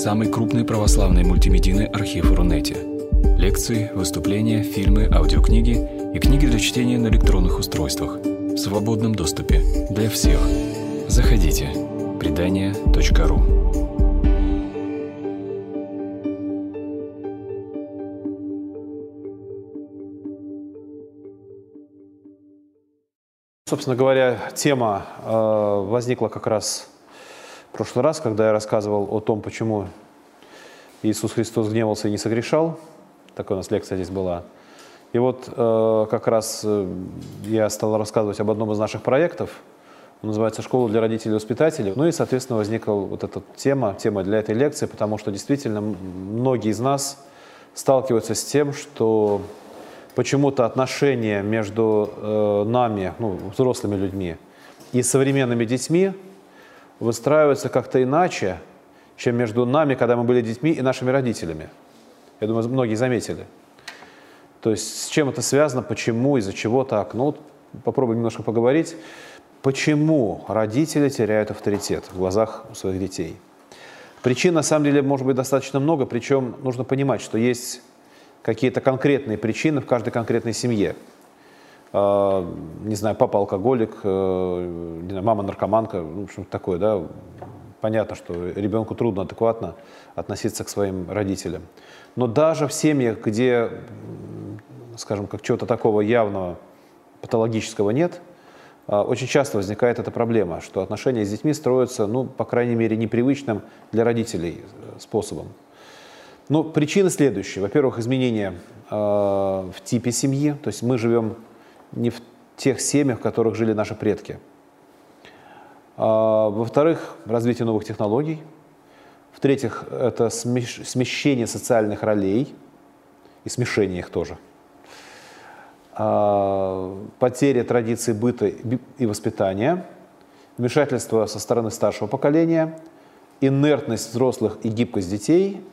самый крупный православный мультимедийный архив Рунете. Лекции, выступления, фильмы, аудиокниги и книги для чтения на электронных устройствах в свободном доступе для всех. Заходите. Предания.ру Собственно говоря, тема э, возникла как раз в прошлый раз, когда я рассказывал о том, почему Иисус Христос гневался и не согрешал. Такая у нас лекция здесь была. И вот э, как раз э, я стал рассказывать об одном из наших проектов. Он называется «Школа для родителей и воспитателей». Ну и, соответственно, возникла вот эта тема, тема для этой лекции, потому что действительно многие из нас сталкиваются с тем, что почему-то отношения между э, нами, ну, взрослыми людьми, и современными детьми выстраиваются как-то иначе, чем между нами, когда мы были детьми, и нашими родителями. Я думаю, многие заметили. То есть с чем это связано, почему, из-за чего так. Ну вот попробуем немножко поговорить. Почему родители теряют авторитет в глазах своих детей? Причин на самом деле может быть достаточно много, причем нужно понимать, что есть какие-то конкретные причины в каждой конкретной семье. А, не знаю, папа алкоголик, э, не знаю, мама наркоманка, ну, общем, такое, да, понятно, что ребенку трудно адекватно относиться к своим родителям. Но даже в семьях, где, скажем, как чего-то такого явного патологического нет, а, очень часто возникает эта проблема, что отношения с детьми строятся, ну, по крайней мере, непривычным для родителей э, способом. Но причины следующие. Во-первых, изменения э, в типе семьи, то есть мы живем не в тех семьях, в которых жили наши предки. А, во-вторых, развитие новых технологий. В-третьих, это смещение социальных ролей и смешение их тоже. А, потеря традиций быта и воспитания, вмешательство со стороны старшего поколения, инертность взрослых и гибкость детей,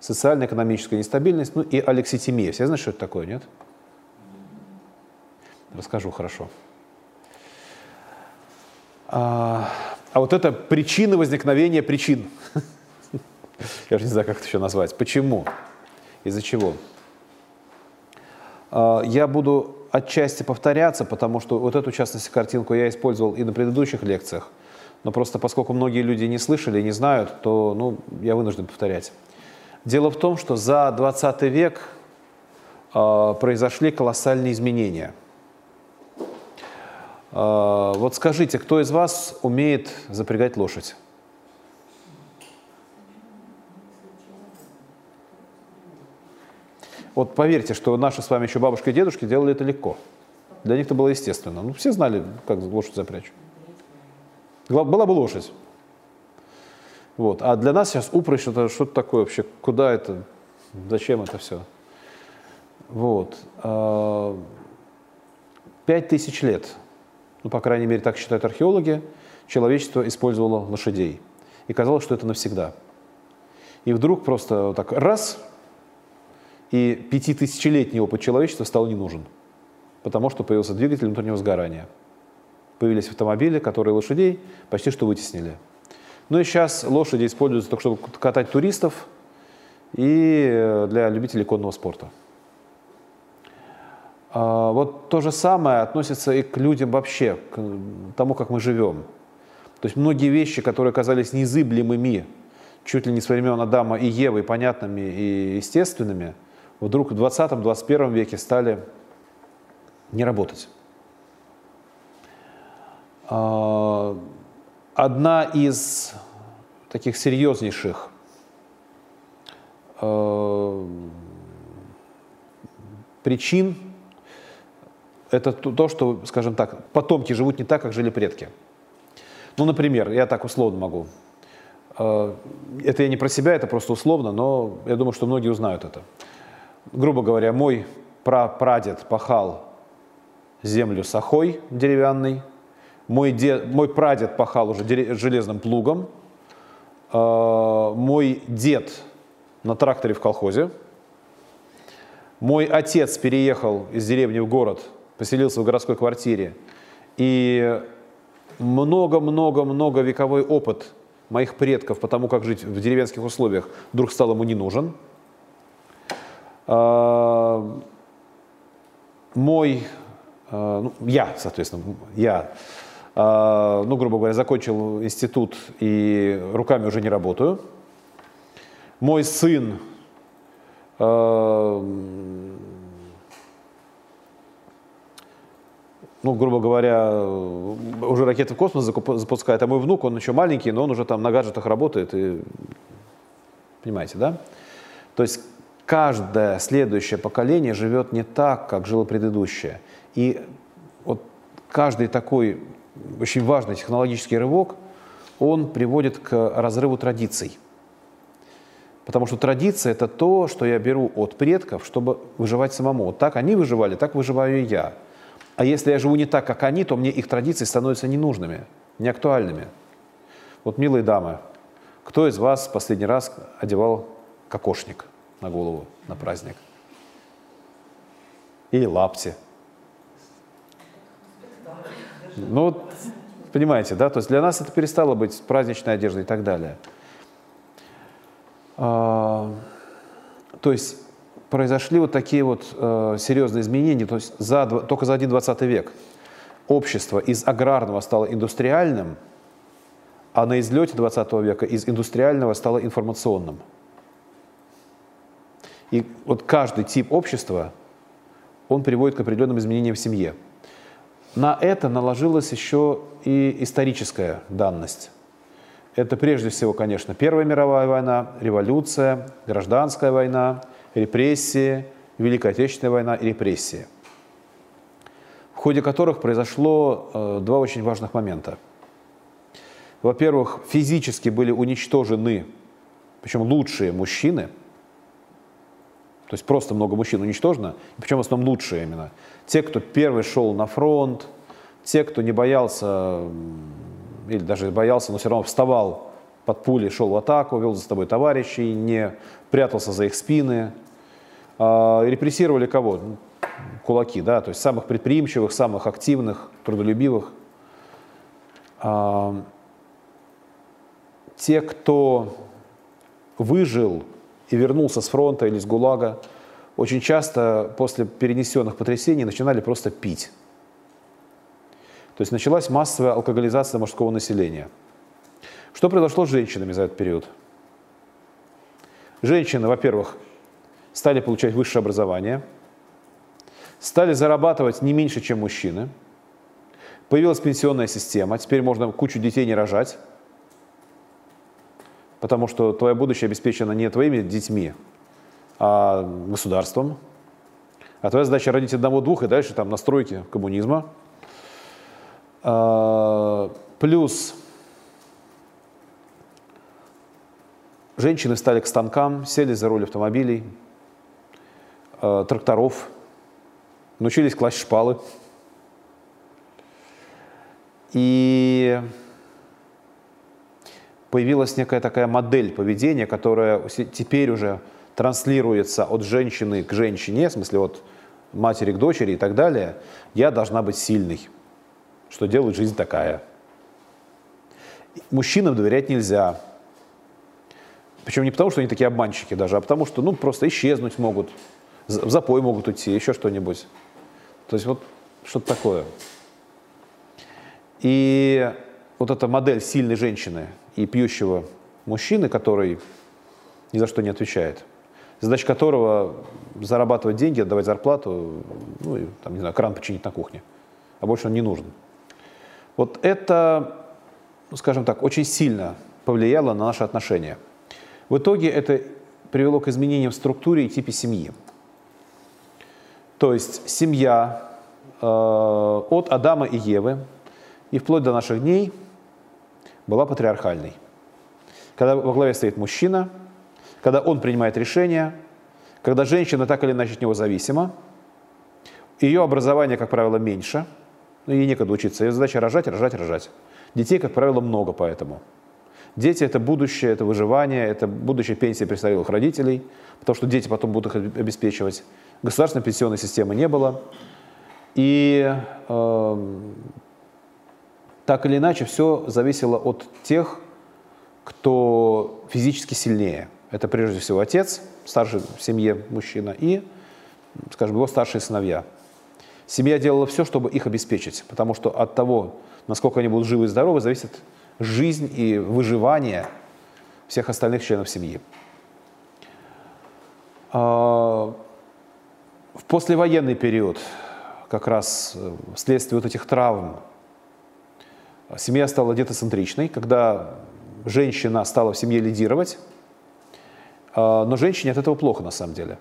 социально-экономическая нестабильность, ну и алекситимия. Все знают, что это такое, нет? Расскажу хорошо. А, а вот это причина возникновения причин. Я уже не знаю, как это еще назвать. Почему? Из-за чего? А, я буду отчасти повторяться, потому что вот эту, в частности, картинку я использовал и на предыдущих лекциях. Но просто поскольку многие люди не слышали, не знают, то ну, я вынужден повторять. Дело в том, что за 20 век э, произошли колоссальные изменения – вот скажите, кто из вас умеет запрягать лошадь? Вот поверьте, что наши с вами еще бабушки и дедушки делали это легко. Для них это было естественно. Ну, все знали, как лошадь запрячь. Была бы лошадь. Вот. А для нас сейчас упрыщ это что-то такое вообще. Куда это? Зачем это все? Вот. А, пять тысяч лет ну, по крайней мере, так считают археологи, человечество использовало лошадей. И казалось, что это навсегда. И вдруг просто вот так раз, и пятитысячелетний опыт человечества стал не нужен, потому что появился двигатель внутреннего сгорания. Появились автомобили, которые лошадей почти что вытеснили. Ну и сейчас лошади используются только чтобы катать туристов и э, для любителей конного спорта. А, вот то же самое относится и к людям вообще, к тому, как мы живем. То есть многие вещи, которые казались незыблемыми чуть ли не с времен Адама и Евы, понятными и естественными, вдруг в 20-21 веке стали не работать. А, одна из таких серьезнейших а, причин это то, что, скажем так, потомки живут не так, как жили предки. Ну, например, я так условно могу. Э, это я не про себя, это просто условно, но я думаю, что многие узнают это. Грубо говоря, мой прапрадед пахал землю сахой деревянной, мой, дед, мой прадед пахал уже железным плугом, э, мой дед на тракторе в колхозе, мой отец переехал из деревни в город поселился в городской квартире, и много-много-много вековой опыт моих предков, потому как жить в деревенских условиях, вдруг стал ему не нужен. А, мой, а, ну, я, соответственно, я, а, ну, грубо говоря, закончил институт и руками уже не работаю. Мой сын ну, грубо говоря, уже ракеты в космос запускает, а мой внук, он еще маленький, но он уже там на гаджетах работает, и понимаете, да? То есть каждое следующее поколение живет не так, как жило предыдущее. И вот каждый такой очень важный технологический рывок, он приводит к разрыву традиций. Потому что традиция – это то, что я беру от предков, чтобы выживать самому. Вот так они выживали, так выживаю и я. А если я живу не так, как они, то мне их традиции становятся ненужными, неактуальными. Вот, милые дамы, кто из вас последний раз одевал кокошник на голову на праздник? Или лапти? Ну, понимаете, да? То есть для нас это перестало быть праздничной одеждой и так далее. А, то есть произошли вот такие вот э, серьезные изменения, то есть за, только за один 20 век общество из аграрного стало индустриальным, а на излете 20 века из индустриального стало информационным. И вот каждый тип общества, он приводит к определенным изменениям в семье. На это наложилась еще и историческая данность. Это прежде всего, конечно, Первая мировая война, революция, гражданская война – репрессии, Великая Отечественная война и репрессии, в ходе которых произошло э, два очень важных момента. Во-первых, физически были уничтожены, причем лучшие мужчины, то есть просто много мужчин уничтожено, причем в основном лучшие именно. Те, кто первый шел на фронт, те, кто не боялся, или даже боялся, но все равно вставал под пули, шел в атаку, вел за собой товарищей, не прятался за их спины, репрессировали кого? Ну, кулаки, да, то есть самых предприимчивых, самых активных, трудолюбивых. А, те, кто выжил и вернулся с фронта или с ГУЛАГа, очень часто после перенесенных потрясений начинали просто пить. То есть началась массовая алкоголизация мужского населения. Что произошло с женщинами за этот период? Женщины, во-первых, стали получать высшее образование, стали зарабатывать не меньше, чем мужчины, появилась пенсионная система, теперь можно кучу детей не рожать, потому что твое будущее обеспечено не твоими детьми, а государством. А твоя задача родить одного-двух и дальше там настройки коммунизма. А, плюс женщины стали к станкам, сели за руль автомобилей, э, тракторов, научились класть шпалы. И появилась некая такая модель поведения, которая теперь уже транслируется от женщины к женщине, в смысле от матери к дочери и так далее. Я должна быть сильной, что делает жизнь такая. Мужчинам доверять нельзя. Причем не потому, что они такие обманщики даже, а потому что ну, просто исчезнуть могут, в запой могут уйти, еще что-нибудь. То есть вот что-то такое. И вот эта модель сильной женщины и пьющего мужчины, который ни за что не отвечает, задача которого зарабатывать деньги, отдавать зарплату, ну и, там, не знаю, кран починить на кухне, а больше он не нужен. Вот это, ну, скажем так, очень сильно повлияло на наши отношения. В итоге это привело к изменениям в структуре и типе семьи. То есть семья э, от Адама и Евы и вплоть до наших дней была патриархальной. Когда во главе стоит мужчина, когда он принимает решения, когда женщина так или иначе от него зависима, ее образование, как правило, меньше, но ей некогда учиться. Ее задача рожать, рожать, рожать. Детей, как правило, много поэтому. Дети – это будущее, это выживание, это будущее пенсии престарелых родителей, потому что дети потом будут их обеспечивать. Государственной пенсионной системы не было. И э, так или иначе все зависело от тех, кто физически сильнее. Это прежде всего отец, старший в семье мужчина, и, скажем, его старшие сыновья. Семья делала все, чтобы их обеспечить, потому что от того, насколько они будут живы и здоровы, зависит жизнь и выживание всех остальных членов семьи. А, в послевоенный период, как раз э, вследствие вот этих травм, семья стала детоцентричной, когда женщина стала в семье лидировать, а, но женщине от этого плохо на самом деле.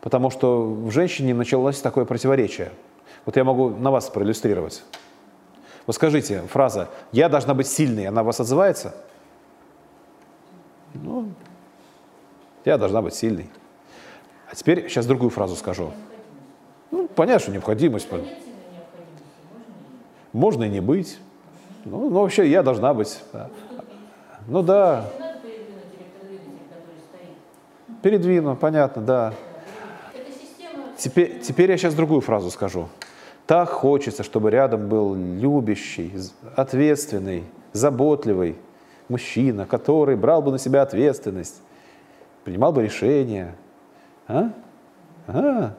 Потому что в женщине началось такое противоречие. Вот я могу на вас проиллюстрировать. Вот скажите, фраза «я должна быть сильной», она у вас отзывается? Ну, я должна быть сильной. А теперь сейчас другую фразу скажу. Ну, понятно, что необходимость. Можно и не быть. Ну, ну вообще я должна быть. Да. Ну да. Передвину, понятно, да. Теперь, теперь я сейчас другую фразу скажу. Так хочется, чтобы рядом был любящий, ответственный, заботливый мужчина, который брал бы на себя ответственность, принимал бы решения. А? А?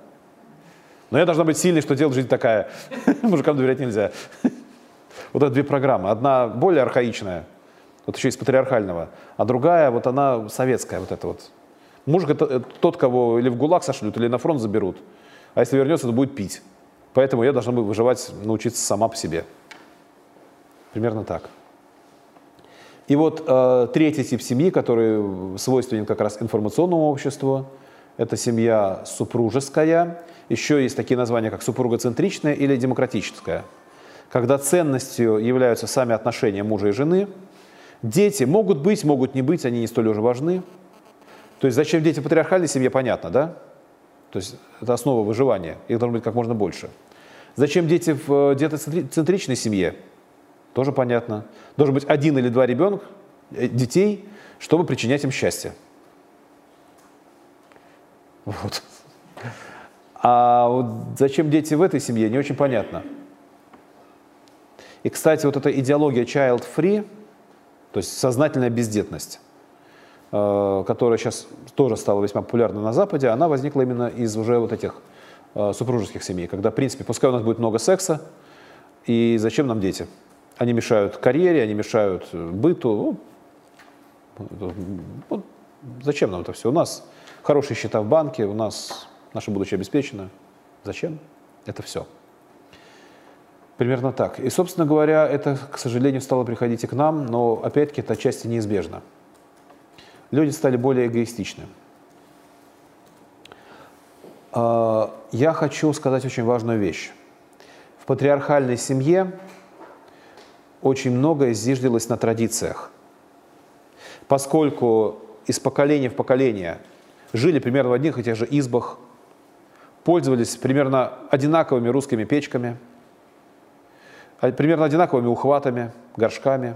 Но я должна быть сильной, что делать жизнь такая. Мужикам доверять нельзя. Вот это две программы. Одна более архаичная, вот еще из патриархального, а другая, вот она советская, вот эта вот. Мужик это тот, кого или в ГУЛАГ сошлют, или на фронт заберут. А если вернется, то будет пить. Поэтому я должна быть выживать, научиться сама по себе. Примерно так. И вот э, третий тип семьи, который свойственен как раз информационному обществу, это семья супружеская. Еще есть такие названия, как супругоцентричная или демократическая. Когда ценностью являются сами отношения мужа и жены. Дети могут быть, могут не быть, они не столь уже важны. То есть зачем дети в патриархальной семье, понятно, да? То есть это основа выживания. Их должно быть как можно больше. Зачем дети в э, детоцентричной семье? Тоже понятно. Должен быть один или два ребенка, э, детей, чтобы причинять им счастье. Вот. А вот зачем дети в этой семье, не очень понятно. И, кстати, вот эта идеология child-free, то есть сознательная бездетность, э, которая сейчас тоже стала весьма популярна на Западе, она возникла именно из уже вот этих Э, супружеских семей, когда, в принципе, пускай у нас будет много секса, и зачем нам дети? Они мешают карьере, они мешают быту. Ну, зачем нам это все? У нас хорошие счета в банке, у нас наше будущее обеспечено. Зачем это все? Примерно так. И, собственно говоря, это, к сожалению, стало приходить и к нам, но, опять-таки, это отчасти неизбежно. Люди стали более эгоистичны. А, я хочу сказать очень важную вещь. В патриархальной семье очень многое зиждилось на традициях. Поскольку из поколения в поколение жили примерно в одних и тех же избах, пользовались примерно одинаковыми русскими печками, а, примерно одинаковыми ухватами, горшками.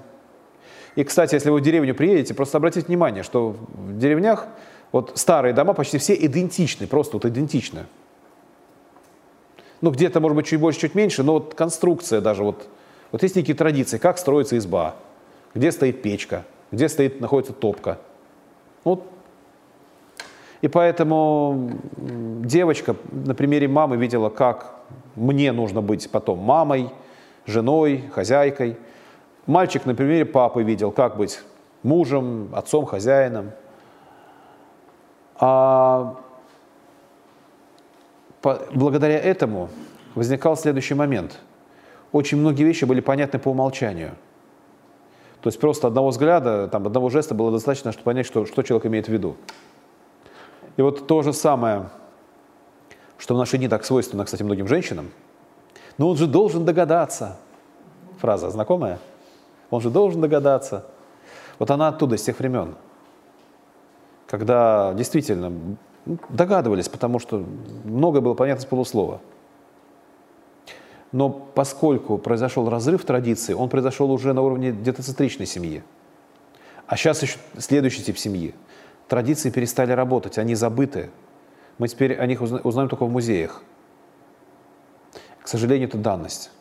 И, кстати, если вы в деревню приедете, просто обратите внимание, что в деревнях вот старые дома почти все идентичны, просто вот идентичны. Ну, где-то, может быть, чуть больше, чуть меньше, но вот конструкция даже вот. Вот есть некие традиции, как строится изба, где стоит печка, где стоит, находится топка. Вот. И поэтому девочка на примере мамы видела, как мне нужно быть потом мамой, женой, хозяйкой. Мальчик на примере папы видел, как быть мужем, отцом, хозяином. А благодаря этому возникал следующий момент. Очень многие вещи были понятны по умолчанию. То есть просто одного взгляда, там, одного жеста было достаточно, чтобы понять, что, что человек имеет в виду. И вот то же самое, что в наши дни так свойственно, кстати, многим женщинам. Но он же должен догадаться. Фраза знакомая? Он же должен догадаться. Вот она оттуда, с тех времен когда действительно догадывались, потому что многое было понятно с полуслова. Но поскольку произошел разрыв традиции, он произошел уже на уровне детоцентричной семьи. А сейчас еще следующий тип семьи традиции перестали работать, они забыты. Мы теперь о них узнаем только в музеях. К сожалению, это данность.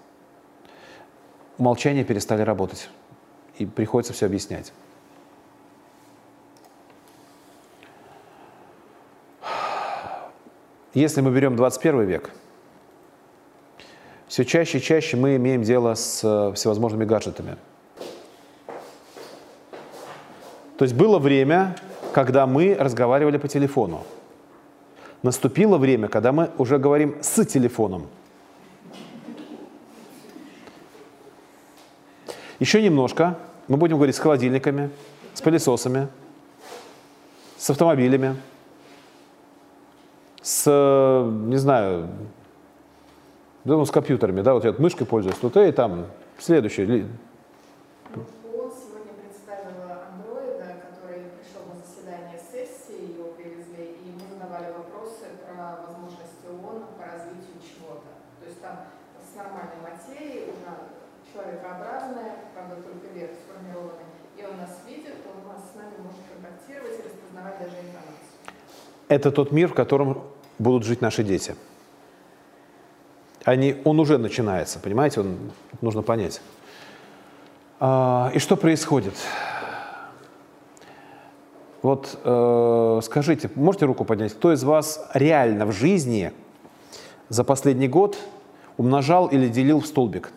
Молчание перестали работать, и приходится все объяснять. Если мы берем 21 век, все чаще и чаще мы имеем дело с э, всевозможными гаджетами. То есть было время, когда мы разговаривали по телефону. Наступило время, когда мы уже говорим с телефоном. Еще немножко мы будем говорить с холодильниками, с пылесосами, с автомобилями, с, не знаю, ну, с компьютерами, да, вот я мышкой пользуюсь, тут и там следующий. Он сегодня представил андроида, который пришел на заседание сессии, его привезли, и мы задавали вопросы про возможности ООН по развитию чего-то. То есть там с нормальной материей, уже человекообразная, правда, только вверх сформированный, и он нас видит, он нас с нами может контактировать и распознавать даже информацию. Это тот мир, в котором будут жить наши дети. Они, он уже начинается, понимаете, он, нужно понять. А, и что происходит? Вот э, скажите, можете руку поднять, кто из вас реально в жизни за последний год умножал или делил в столбик?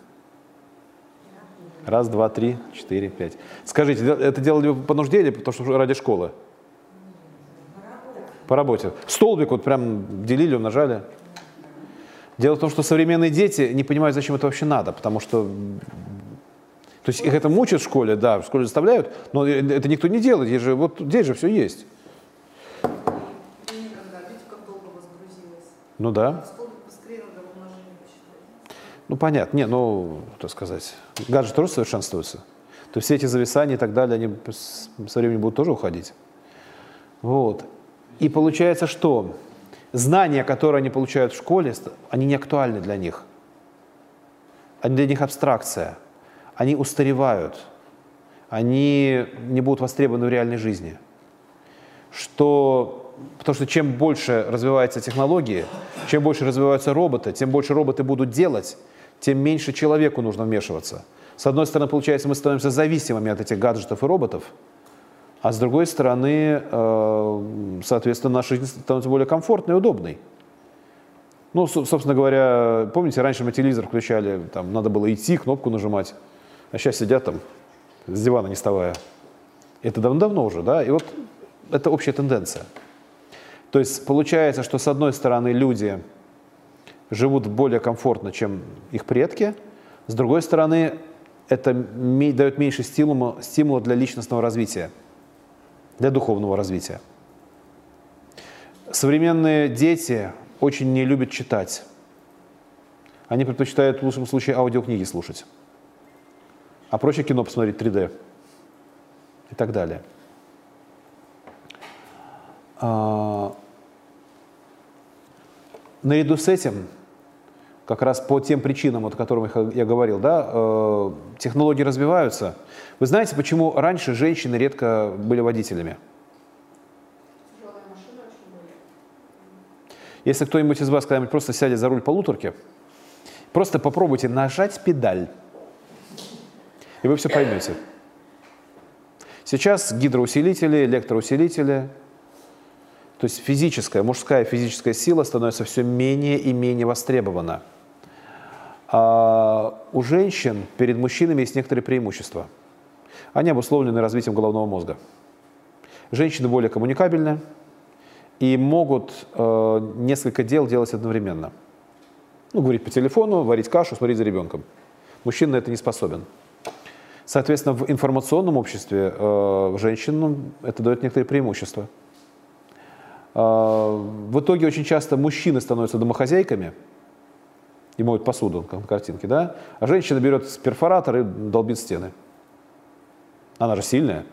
Раз, два, три, четыре, пять. Скажите, это делали по нужде или потому что ради школы? По работе. Столбик вот прям делили, умножали. Дело в том, что современные дети не понимают, зачем это вообще надо, потому что... То есть их это мучат в школе, да, в школе заставляют, но это никто не делает, здесь же, вот здесь же все есть. Ну да. Ну понятно, не, ну, так сказать, гаджет тоже совершенствуется. То есть все эти зависания и так далее, они со временем будут тоже уходить. Вот. И получается, что знания, которые они получают в школе, они не актуальны для них. Они для них абстракция. Они устаревают. Они не будут востребованы в реальной жизни. Что, потому что чем больше развиваются технологии, чем больше развиваются роботы, тем больше роботы будут делать, тем меньше человеку нужно вмешиваться. С одной стороны, получается, мы становимся зависимыми от этих гаджетов и роботов, а с другой стороны, э, соответственно, наша жизнь становится более комфортной и удобной. Ну, со- собственно говоря, помните, раньше мы телевизор включали, там надо было идти, кнопку нажимать, а сейчас сидят там с дивана не вставая. Это давно-давно уже, да? И вот это общая тенденция. То есть получается, что с одной стороны люди живут более комфортно, чем их предки, с другой стороны это дает меньше стимула, стимула для личностного развития, для духовного развития. Современные дети очень не любят читать. Они предпочитают в лучшем случае аудиокниги слушать, а проще кино посмотреть 3D и так далее. А, Наряду с этим, как раз по тем причинам, о которых я говорил, да, э, технологии развиваются. Вы знаете, почему раньше женщины редко были водителями? Если кто-нибудь из вас когда-нибудь просто сядет за руль полуторки, просто попробуйте нажать педаль, и вы все поймете. Сейчас гидроусилители, электроусилители, то есть физическая, мужская физическая сила становится все менее и менее востребована. А у женщин перед мужчинами есть некоторые преимущества. Они обусловлены развитием головного мозга. Женщины более коммуникабельны и могут э, несколько дел делать одновременно. Ну, говорить по телефону, варить кашу, смотреть за ребенком. Мужчина на это не способен. Соответственно, в информационном обществе э, женщинам это дает некоторые преимущества. Э, в итоге очень часто мужчины становятся домохозяйками и моют посуду, как на картинке, да? А женщина берет перфоратор и долбит стены. Она же сильная.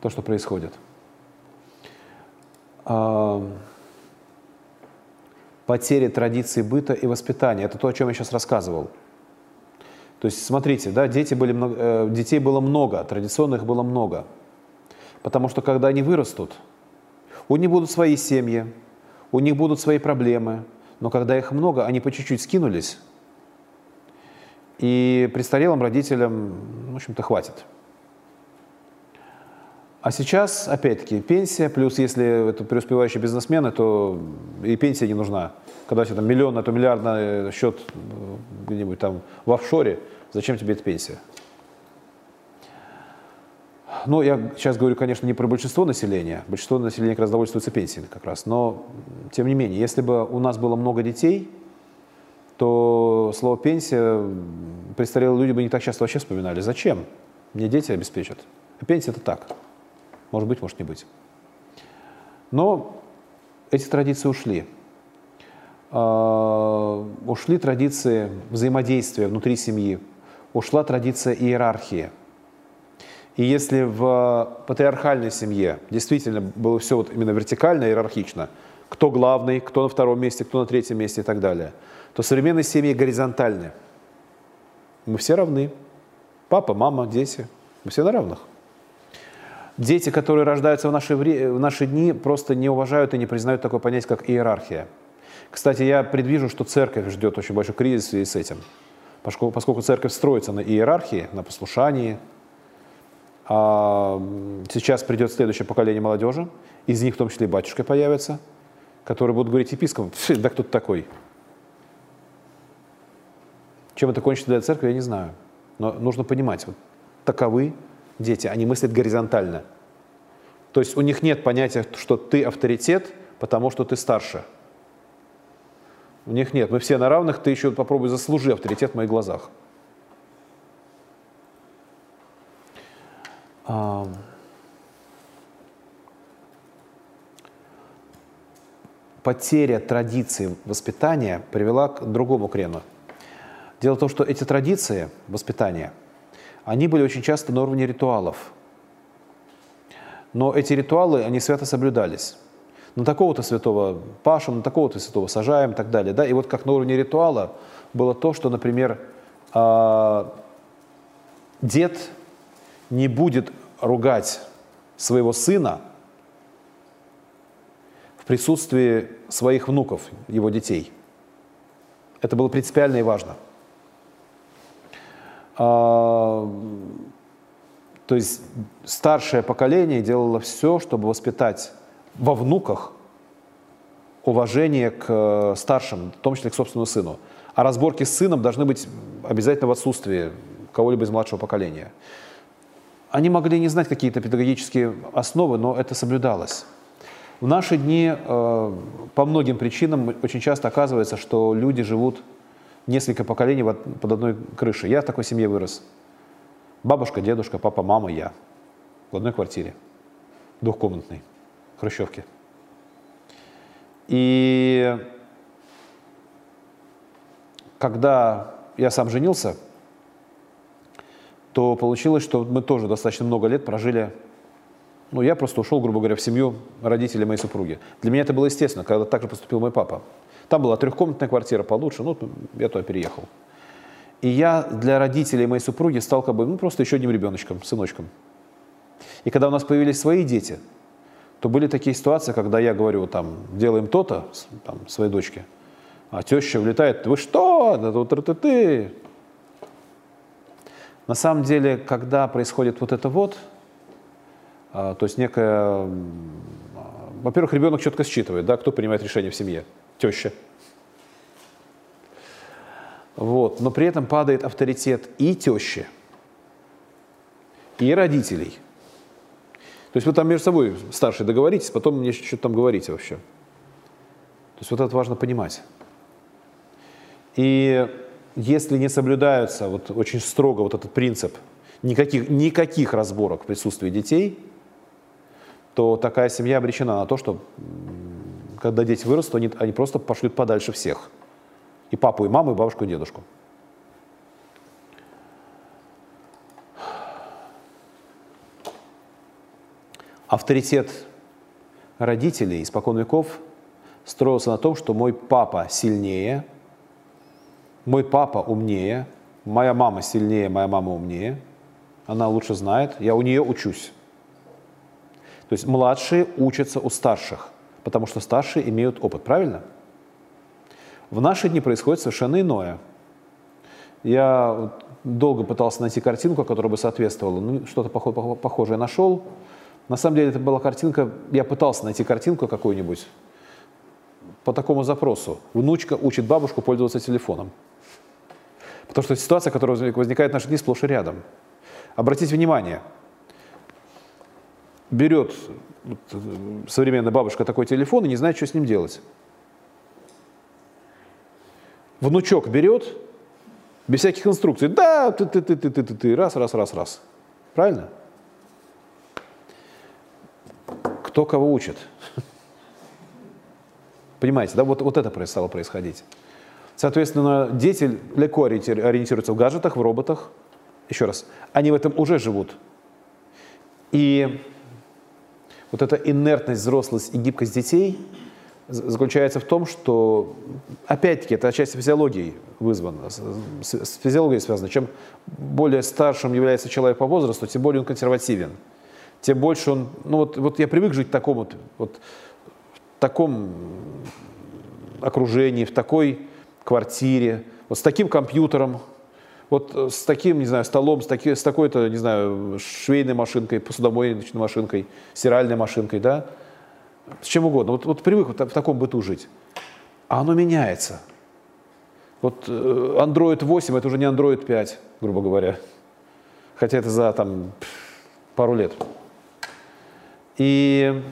То, что происходит. А, Потери традиций быта и воспитания. Это то, о чем я сейчас рассказывал. То есть, смотрите, да, дети были много, э, детей было много, традиционных было много. Потому что когда они вырастут, у них будут свои семьи, у них будут свои проблемы, но когда их много, они по чуть-чуть скинулись, и престарелым родителям, в общем-то, хватит. А сейчас, опять-таки, пенсия, плюс если это преуспевающие бизнесмены, то и пенсия не нужна. Когда у тебя там миллион, а то миллиардный счет где-нибудь там в офшоре, зачем тебе эта пенсия? Ну, я сейчас говорю, конечно, не про большинство населения. Большинство населения как раз довольствуется пенсиями как раз. Но, тем не менее, если бы у нас было много детей, то слово «пенсия» престарелые люди бы не так часто вообще вспоминали. Зачем? Мне дети обеспечат. А пенсия – это так. Может быть, может не быть. Но эти традиции ушли. Uh, ушли традиции взаимодействия внутри семьи, ушла традиция иерархии – и если в патриархальной семье действительно было все вот именно вертикально, иерархично, кто главный, кто на втором месте, кто на третьем месте и так далее, то современные семьи горизонтальны. Мы все равны. Папа, мама, дети. Мы все на равных. Дети, которые рождаются в наши, в наши дни, просто не уважают и не признают такое понятие, как иерархия. Кстати, я предвижу, что церковь ждет очень большой кризис в связи с этим. Поскольку, церковь строится на иерархии, на послушании, сейчас придет следующее поколение молодежи, из них в том числе и батюшка появится, которые будут говорить епископу, да кто ты такой? Чем это кончится для церкви, я не знаю. Но нужно понимать, вот таковы дети, они мыслят горизонтально. То есть у них нет понятия, что ты авторитет, потому что ты старше. У них нет. Мы все на равных, ты еще попробуй заслужи авторитет в моих глазах. Потеря традиции воспитания привела к другому крену. Дело в том, что эти традиции воспитания, они были очень часто на уровне ритуалов. Но эти ритуалы, они свято соблюдались. На такого-то святого пашем, на такого-то святого сажаем и так далее. Да? И вот как на уровне ритуала было то, что, например, а, дед не будет ругать своего сына в присутствии своих внуков, его детей. Это было принципиально и важно. А, то есть старшее поколение делало все, чтобы воспитать во внуках уважение к э, старшим, в том числе к собственному сыну. А разборки с сыном должны быть обязательно в отсутствии кого-либо из младшего поколения. Они могли не знать какие-то педагогические основы, но это соблюдалось. В наши дни э, по многим причинам очень часто оказывается, что люди живут несколько поколений под одной крышей. Я в такой семье вырос. Бабушка, дедушка, папа, мама, я. В одной квартире. Двухкомнатной. В Хрущевке. И когда я сам женился, то получилось, что мы тоже достаточно много лет прожили ну, я просто ушел, грубо говоря, в семью родителей моей супруги. Для меня это было естественно, когда так же поступил мой папа. Там была трехкомнатная квартира получше, ну, я туда переехал. И я для родителей моей супруги стал как бы, ну, просто еще одним ребеночком, сыночком. И когда у нас появились свои дети, то были такие ситуации, когда я говорю, там, делаем то-то, там, своей дочке, а теща влетает, вы что, вот ты, ты, на самом деле, когда происходит вот это вот, а, то есть некая... Во-первых, ребенок четко считывает, да, кто принимает решение в семье. Теща. Вот. Но при этом падает авторитет и тещи, и родителей. То есть вы там между собой старшие договоритесь, потом мне что-то там говорите вообще. То есть вот это важно понимать. И если не соблюдаются вот очень строго вот этот принцип никаких, никаких разборок в присутствии детей, то такая семья обречена на то, что когда дети вырастут, они, они просто пошлют подальше всех. И папу, и маму, и бабушку, и дедушку. Авторитет родителей испокон веков строился на том, что мой папа сильнее – мой папа умнее, моя мама сильнее, моя мама умнее, она лучше знает, я у нее учусь. То есть младшие учатся у старших, потому что старшие имеют опыт, правильно? В наши дни происходит совершенно иное. Я долго пытался найти картинку, которая бы соответствовала. Ну, что-то похожее нашел. На самом деле это была картинка, я пытался найти картинку какую-нибудь по такому запросу. Внучка учит бабушку пользоваться телефоном. Потому что ситуация, которая возникает в нашей жизни сплошь и рядом. Обратите внимание, берет современная бабушка такой телефон и не знает, что с ним делать. Внучок берет, без всяких инструкций, да, ты, ты, ты, ты, ты, ты, ты, раз, раз, раз, раз. Правильно? Кто кого учит? Понимаете, да, вот, вот это стало происходить. Соответственно, дети легко ориентируются в гаджетах, в роботах. Еще раз, они в этом уже живут. И вот эта инертность, взрослость и гибкость детей заключается в том, что, опять-таки, это отчасти физиологией вызвано, с физиологией связано. Чем более старшим является человек по возрасту, тем более он консервативен. Тем больше он, ну вот, вот я привык жить в таком вот, вот в таком окружении, в такой квартире, вот с таким компьютером, вот с таким, не знаю, столом, с, таки, с такой-то, не знаю, швейной машинкой, посудомоечной машинкой, стиральной машинкой, да, с чем угодно. Вот, вот привык в таком быту жить. А оно меняется. Вот э, Android 8 это уже не Android 5, грубо говоря. Хотя это за там пару лет. И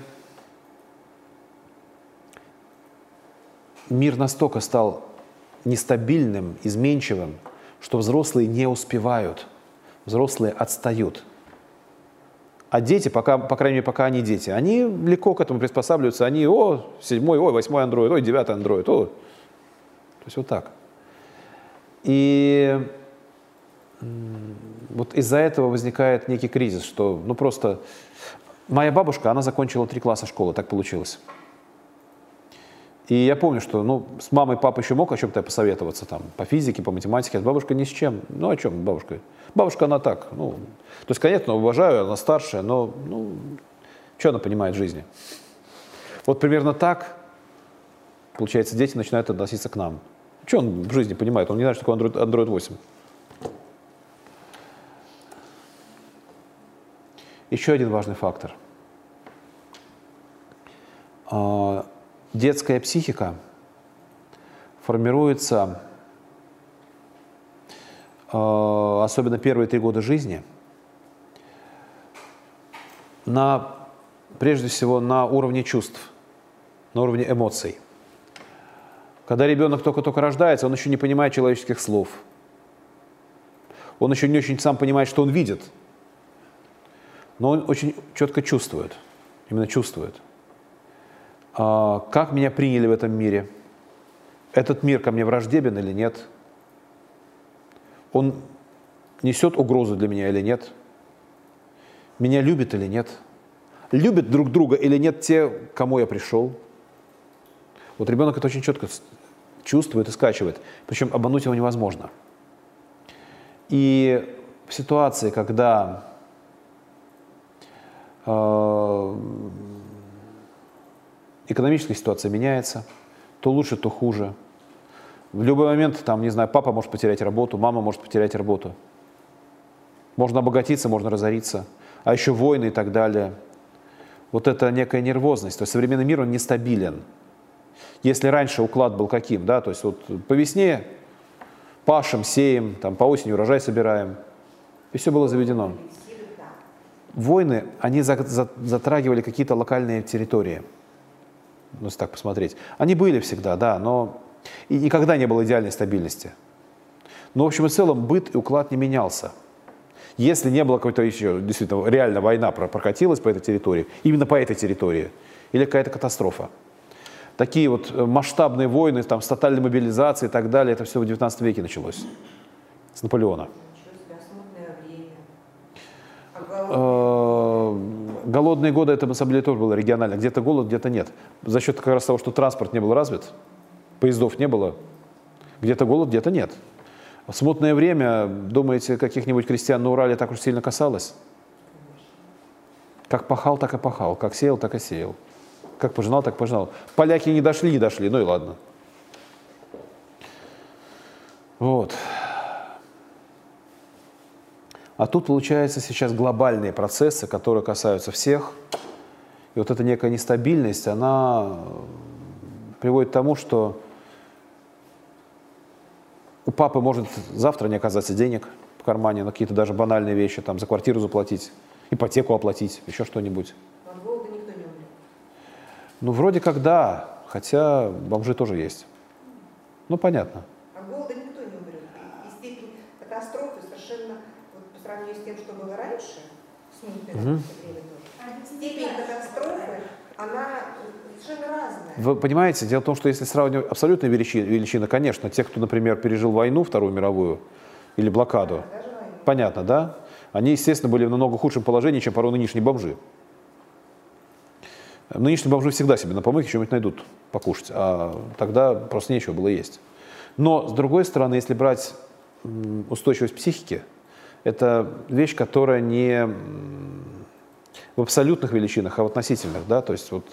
мир настолько стал нестабильным, изменчивым, что взрослые не успевают, взрослые отстают. А дети, пока, по крайней мере, пока они дети, они легко к этому приспосабливаются. Они, о, седьмой, ой, восьмой андроид, ой, девятый андроид, о. То есть вот так. И вот из-за этого возникает некий кризис, что, ну просто, моя бабушка, она закончила три класса школы, так получилось. И я помню, что ну, с мамой папа еще мог о чем-то посоветоваться, там, по физике, по математике, а с бабушкой ни с чем. Ну, о чем бабушка? Бабушка, она так, ну, то есть, конечно, уважаю, она старшая, но, ну, что она понимает в жизни? Вот примерно так, получается, дети начинают относиться к нам. Что он в жизни понимает? Он не знает, что такое Android, Android 8. Еще один важный фактор а, – детская психика формируется, э, особенно первые три года жизни, на, прежде всего на уровне чувств, на уровне эмоций. Когда ребенок только-только рождается, он еще не понимает человеческих слов. Он еще не очень сам понимает, что он видит. Но он очень четко чувствует. Именно чувствует – как меня приняли в этом мире? Этот мир ко мне враждебен или нет? Он несет угрозу для меня или нет? Меня любят или нет? Любят друг друга или нет те, к кому я пришел? Вот ребенок это очень четко чувствует и скачивает. Причем обмануть его невозможно. И в ситуации, когда э, экономическая ситуация меняется, то лучше, то хуже. В любой момент, там, не знаю, папа может потерять работу, мама может потерять работу. Можно обогатиться, можно разориться. А еще войны и так далее. Вот это некая нервозность. То есть современный мир, он нестабилен. Если раньше уклад был каким, да, то есть вот по весне пашем, сеем, там, по осени урожай собираем, и все было заведено. Войны, они затрагивали какие-то локальные территории – ну, если так посмотреть. Они были всегда, да, но и никогда не было идеальной стабильности. Но, в общем и целом, быт и уклад не менялся. Если не было какой-то еще, действительно, реально война прокатилась по этой территории, именно по этой территории, или какая-то катастрофа. Такие вот э, масштабные войны там, с тотальной мобилизацией и так далее, это все в 19 веке началось, с Наполеона. Голодные годы это на самом деле тоже было регионально. Где-то голод, где-то нет. За счет как раз того, что транспорт не был развит, поездов не было, где-то голод, где-то нет. Смутное время, думаете, каких-нибудь крестьян на Урале так уж сильно касалось? Как пахал, так и пахал. Как сеял, так и сеял. Как пожинал, так пожинал. Поляки не дошли, не дошли. Ну и ладно. Вот. А тут, получается, сейчас глобальные процессы, которые касаются всех. И вот эта некая нестабильность, она приводит к тому, что у папы может завтра не оказаться денег в кармане на какие-то даже банальные вещи, там, за квартиру заплатить, ипотеку оплатить, еще что-нибудь. Ну, вроде как да, хотя бомжи тоже есть. Ну, понятно. От голода никто не умрет. И, и степень катастрофы совершенно, вот по сравнению с тем, что было раньше, тоже, степень катастрофы, она совершенно разная. Вы понимаете, дело в том, что если сравнивать абсолютные величины, величины, конечно, те, кто, например, пережил войну, Вторую мировую, или блокаду, войну. понятно, да? Они, естественно, были в намного худшем положении, чем порой нынешние бомжи. Нынешние бомжи всегда себе на помойке что-нибудь найдут покушать, а тогда просто нечего было есть. Но, с другой стороны, если брать устойчивость психики, это вещь, которая не в абсолютных величинах, а в относительных. Да? То есть вот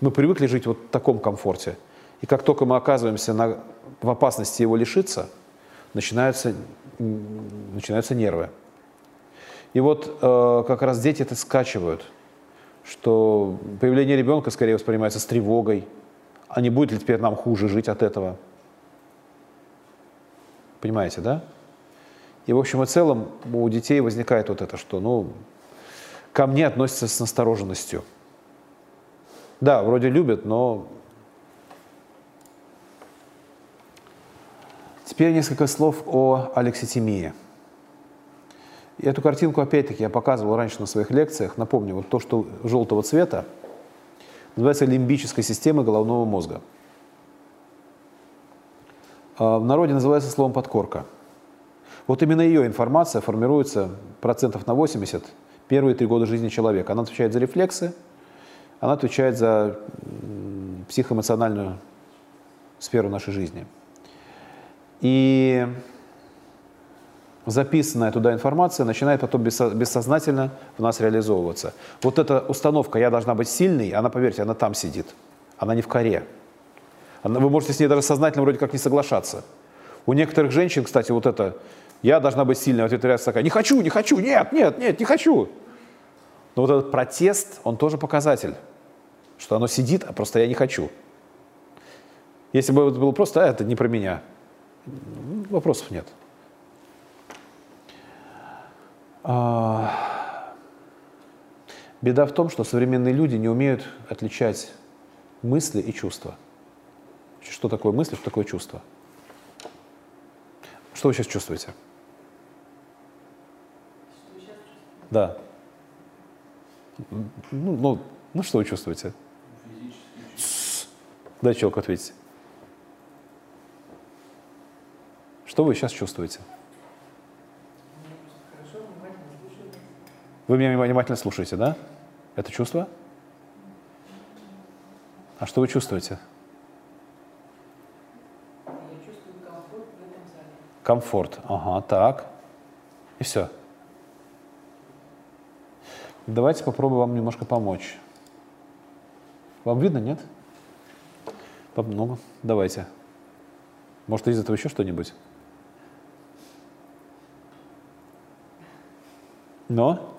мы привыкли жить вот в таком комфорте. И как только мы оказываемся на, в опасности его лишиться, начинаются, начинаются нервы. И вот э, как раз дети это скачивают, что появление ребенка скорее воспринимается с тревогой, а не будет ли теперь нам хуже жить от этого. Понимаете, да? И в общем и целом у детей возникает вот это, что ну, ко мне относятся с настороженностью. Да, вроде любят, но... Теперь несколько слов о алекситимии. И эту картинку, опять-таки, я показывал раньше на своих лекциях. Напомню, вот то, что желтого цвета, называется лимбической системой головного мозга. А В народе называется словом подкорка. Вот именно ее информация формируется процентов на 80 первые три года жизни человека. Она отвечает за рефлексы, она отвечает за психоэмоциональную сферу нашей жизни. И записанная туда информация начинает потом бессо- бессознательно в нас реализовываться. Вот эта установка «я должна быть сильной», она, поверьте, она там сидит. Она не в коре. Она- вы можете с ней даже сознательно вроде как не соглашаться. У некоторых женщин, кстати, вот это «я должна быть сильной», в ответ реакция такая «не хочу, не хочу, нет, нет, нет, не хочу». Но вот этот протест, он тоже показатель, что оно сидит, а просто я не хочу. Если бы это было просто «а, это не про меня», вопросов нет. А, Беда в том, что современные люди не умеют отличать мысли и чувства. Что такое мысли, что такое чувство? Что вы сейчас чувствуете? Да. Ну, ну, ну что вы чувствуете? Тссс. Дай человеку ответить. Что вы сейчас чувствуете? Вы меня внимательно слушаете, да? Это чувство? А что вы чувствуете? Комфорт. Ага, так. И все. Давайте попробую вам немножко помочь. Вам видно, нет? Ну, давайте. Может, из этого еще что-нибудь? Но?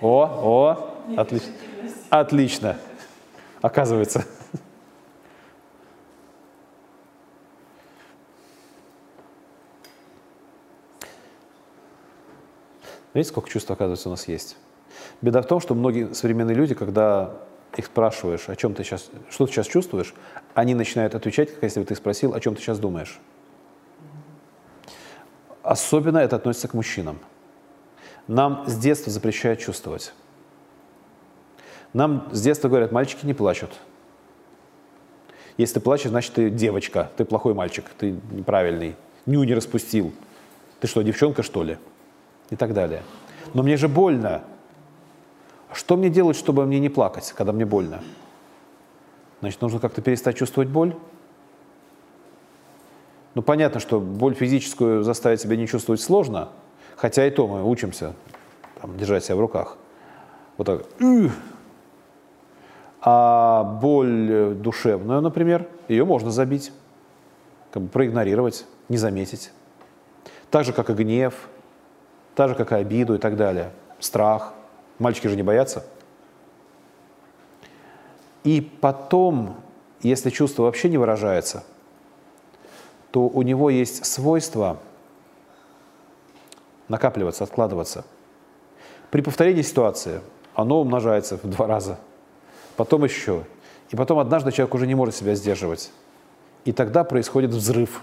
О, о, отлично. Отлично. Оказывается. Видите, сколько чувств, оказывается, у нас есть? Беда в том, что многие современные люди, когда их спрашиваешь, о чем ты сейчас, что ты сейчас чувствуешь, они начинают отвечать, как если бы ты спросил, о чем ты сейчас думаешь. Особенно это относится к мужчинам. Нам с детства запрещают чувствовать. Нам с детства говорят, мальчики не плачут. Если ты плачешь, значит ты девочка, ты плохой мальчик, ты неправильный, ню не распустил. Ты что, девчонка что ли? И так далее. Но мне же больно. Что мне делать, чтобы мне не плакать, когда мне больно? Значит, нужно как-то перестать чувствовать боль? Ну, понятно, что боль физическую заставить себя не чувствовать сложно, хотя и то мы учимся там, держать себя в руках. Вот так. А боль э, душевную, например, ее можно забить, как бы проигнорировать, не заметить. Так же, как и гнев, так же, как и обиду и так далее, страх. Мальчики же не боятся. И потом, если чувство вообще не выражается, то у него есть свойство накапливаться, откладываться. При повторении ситуации оно умножается в два раза, потом еще. И потом однажды человек уже не может себя сдерживать. И тогда происходит взрыв.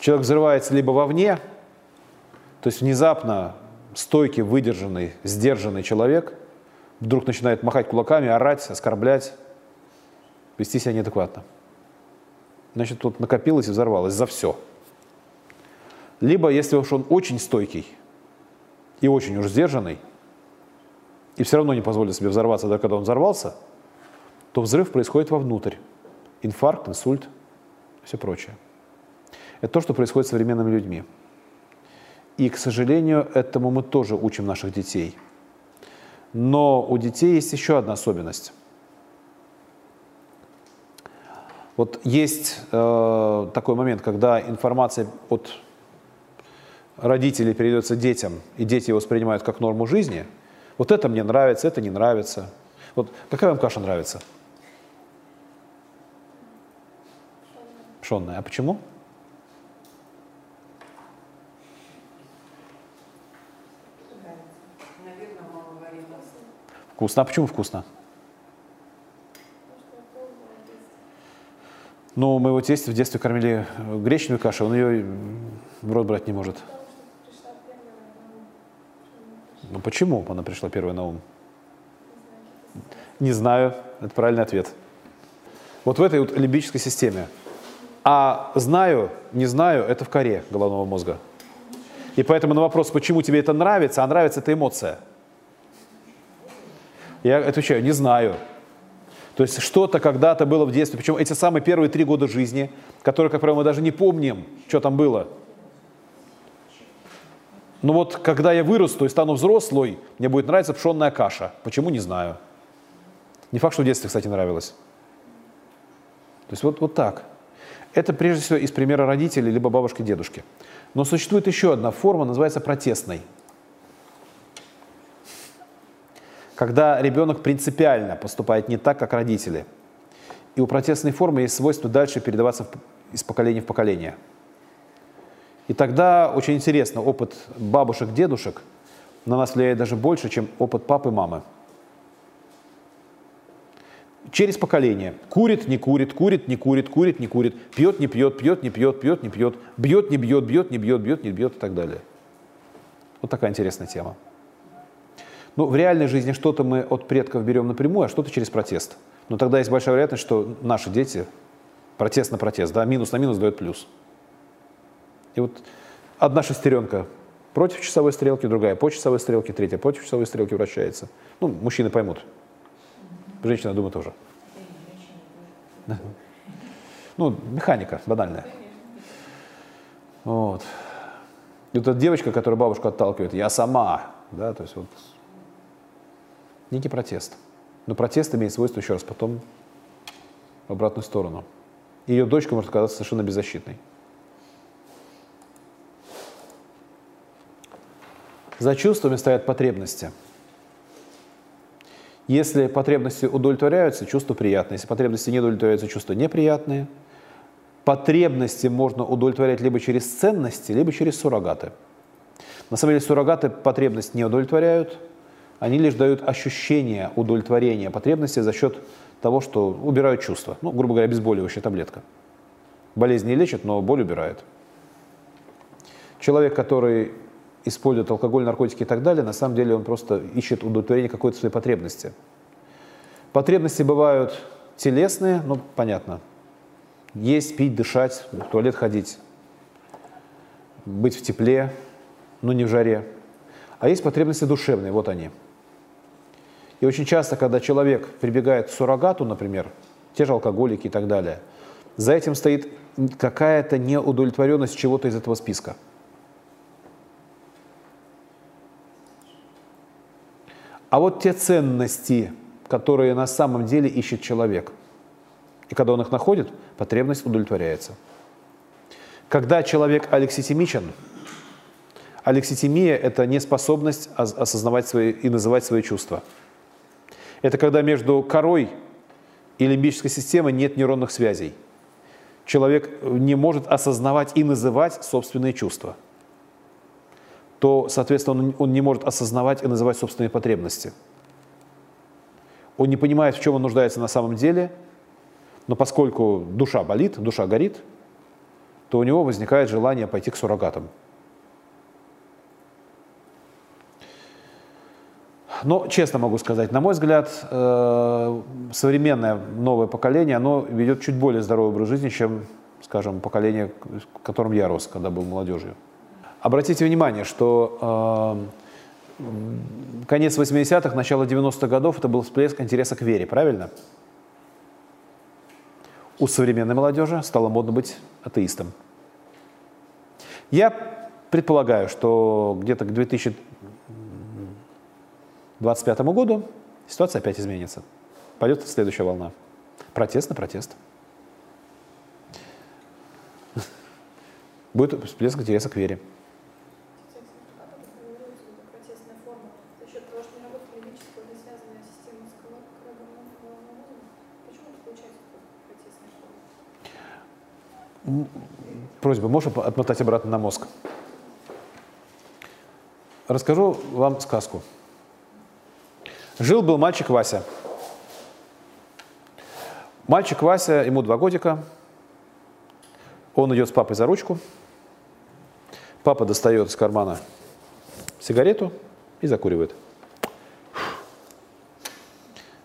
Человек взрывается либо вовне, то есть внезапно стойкий, выдержанный, сдержанный человек вдруг начинает махать кулаками, орать, оскорблять, вести себя неадекватно. Значит, тут накопилось и взорвалось за все. Либо, если уж он очень стойкий и очень уж сдержанный, и все равно не позволит себе взорваться, даже когда он взорвался, то взрыв происходит вовнутрь. Инфаркт, инсульт, все прочее. Это то, что происходит с современными людьми. И, к сожалению, этому мы тоже учим наших детей. Но у детей есть еще одна особенность. Вот есть э, такой момент, когда информация от родителей передается детям, и дети его воспринимают как норму жизни. Вот это мне нравится, это не нравится. Вот какая вам каша нравится? Пшенная. А почему? Вкусно. А почему вкусно? Ну, мы его тесть в детстве кормили гречневой кашей, он ее в рот брать не может. Ну почему она пришла первой на ум? Не знаю, это правильный ответ. Вот в этой вот лимбической системе. А знаю, не знаю, это в коре головного мозга. И поэтому на вопрос, почему тебе это нравится, а нравится это эмоция – я отвечаю, не знаю. То есть что-то когда-то было в детстве, причем эти самые первые три года жизни, которые, как правило, мы даже не помним, что там было. Но вот когда я вырасту и стану взрослой, мне будет нравиться пшенная каша. Почему, не знаю. Не факт, что в детстве, кстати, нравилось. То есть вот, вот так. Это прежде всего из примера родителей, либо бабушки, дедушки. Но существует еще одна форма, называется протестной – когда ребенок принципиально поступает не так, как родители. И у протестной формы есть свойство дальше передаваться из поколения в поколение. И тогда очень интересно, опыт бабушек, дедушек на нас влияет даже больше, чем опыт папы, мамы. Через поколение. Курит, не курит, курит, не курит, курит, не курит, пьет, не пьет, пьет, не пьет, пьет, не пьет, бьет, не бьет, бьет, не бьет, бьет, не бьет и так далее. Вот такая интересная тема. Ну, в реальной жизни что-то мы от предков берем напрямую, а что-то через протест. Но тогда есть большая вероятность, что наши дети протест на протест, да, минус на минус дает плюс. И вот одна шестеренка против часовой стрелки, другая по часовой стрелке, третья против часовой стрелки вращается. Ну, мужчины поймут. Женщина, думаю, тоже. Ну, механика банальная. Вот. И вот эта девочка, которую бабушка отталкивает, я сама, да, то есть вот некий протест. Но протест имеет свойство, еще раз, потом в обратную сторону. Ее дочка может оказаться совершенно беззащитной. За чувствами стоят потребности. Если потребности удовлетворяются, чувства приятные. Если потребности не удовлетворяются, чувства неприятные. Потребности можно удовлетворять либо через ценности, либо через суррогаты. На самом деле суррогаты потребность не удовлетворяют, они лишь дают ощущение удовлетворения потребности за счет того, что убирают чувства. Ну, грубо говоря, обезболивающая таблетка. Болезнь не лечит, но боль убирает. Человек, который использует алкоголь, наркотики и так далее, на самом деле он просто ищет удовлетворение какой-то своей потребности. Потребности бывают телесные, ну, понятно. Есть, пить, дышать, в туалет ходить, быть в тепле, но не в жаре. А есть потребности душевные, вот они – и очень часто, когда человек прибегает к суррогату, например, те же алкоголики и так далее, за этим стоит какая-то неудовлетворенность чего-то из этого списка. А вот те ценности, которые на самом деле ищет человек, и когда он их находит, потребность удовлетворяется. Когда человек алекситимичен, Алекситимия – это неспособность осознавать свои и называть свои чувства. Это когда между корой и лимбической системой нет нейронных связей. Человек не может осознавать и называть собственные чувства. То, соответственно, он, не может осознавать и называть собственные потребности. Он не понимает, в чем он нуждается на самом деле, но поскольку душа болит, душа горит, то у него возникает желание пойти к суррогатам. Но, честно могу сказать, на мой взгляд, э, современное новое поколение, оно ведет чуть более здоровый образ жизни, чем, скажем, поколение, в котором я рос, когда был молодежью. Обратите внимание, что э, конец 80-х, начало 90-х годов – это был всплеск интереса к вере, правильно? У современной молодежи стало модно быть атеистом. Я предполагаю, что где-то к 2000 2025 году ситуация опять изменится. Пойдет следующая волна. Протест на протест. Будет всплеск интереса к вере. Просьба, можешь отмотать обратно на мозг? Расскажу вам сказку. Жил-был мальчик Вася. Мальчик Вася, ему два годика. Он идет с папой за ручку. Папа достает из кармана сигарету и закуривает.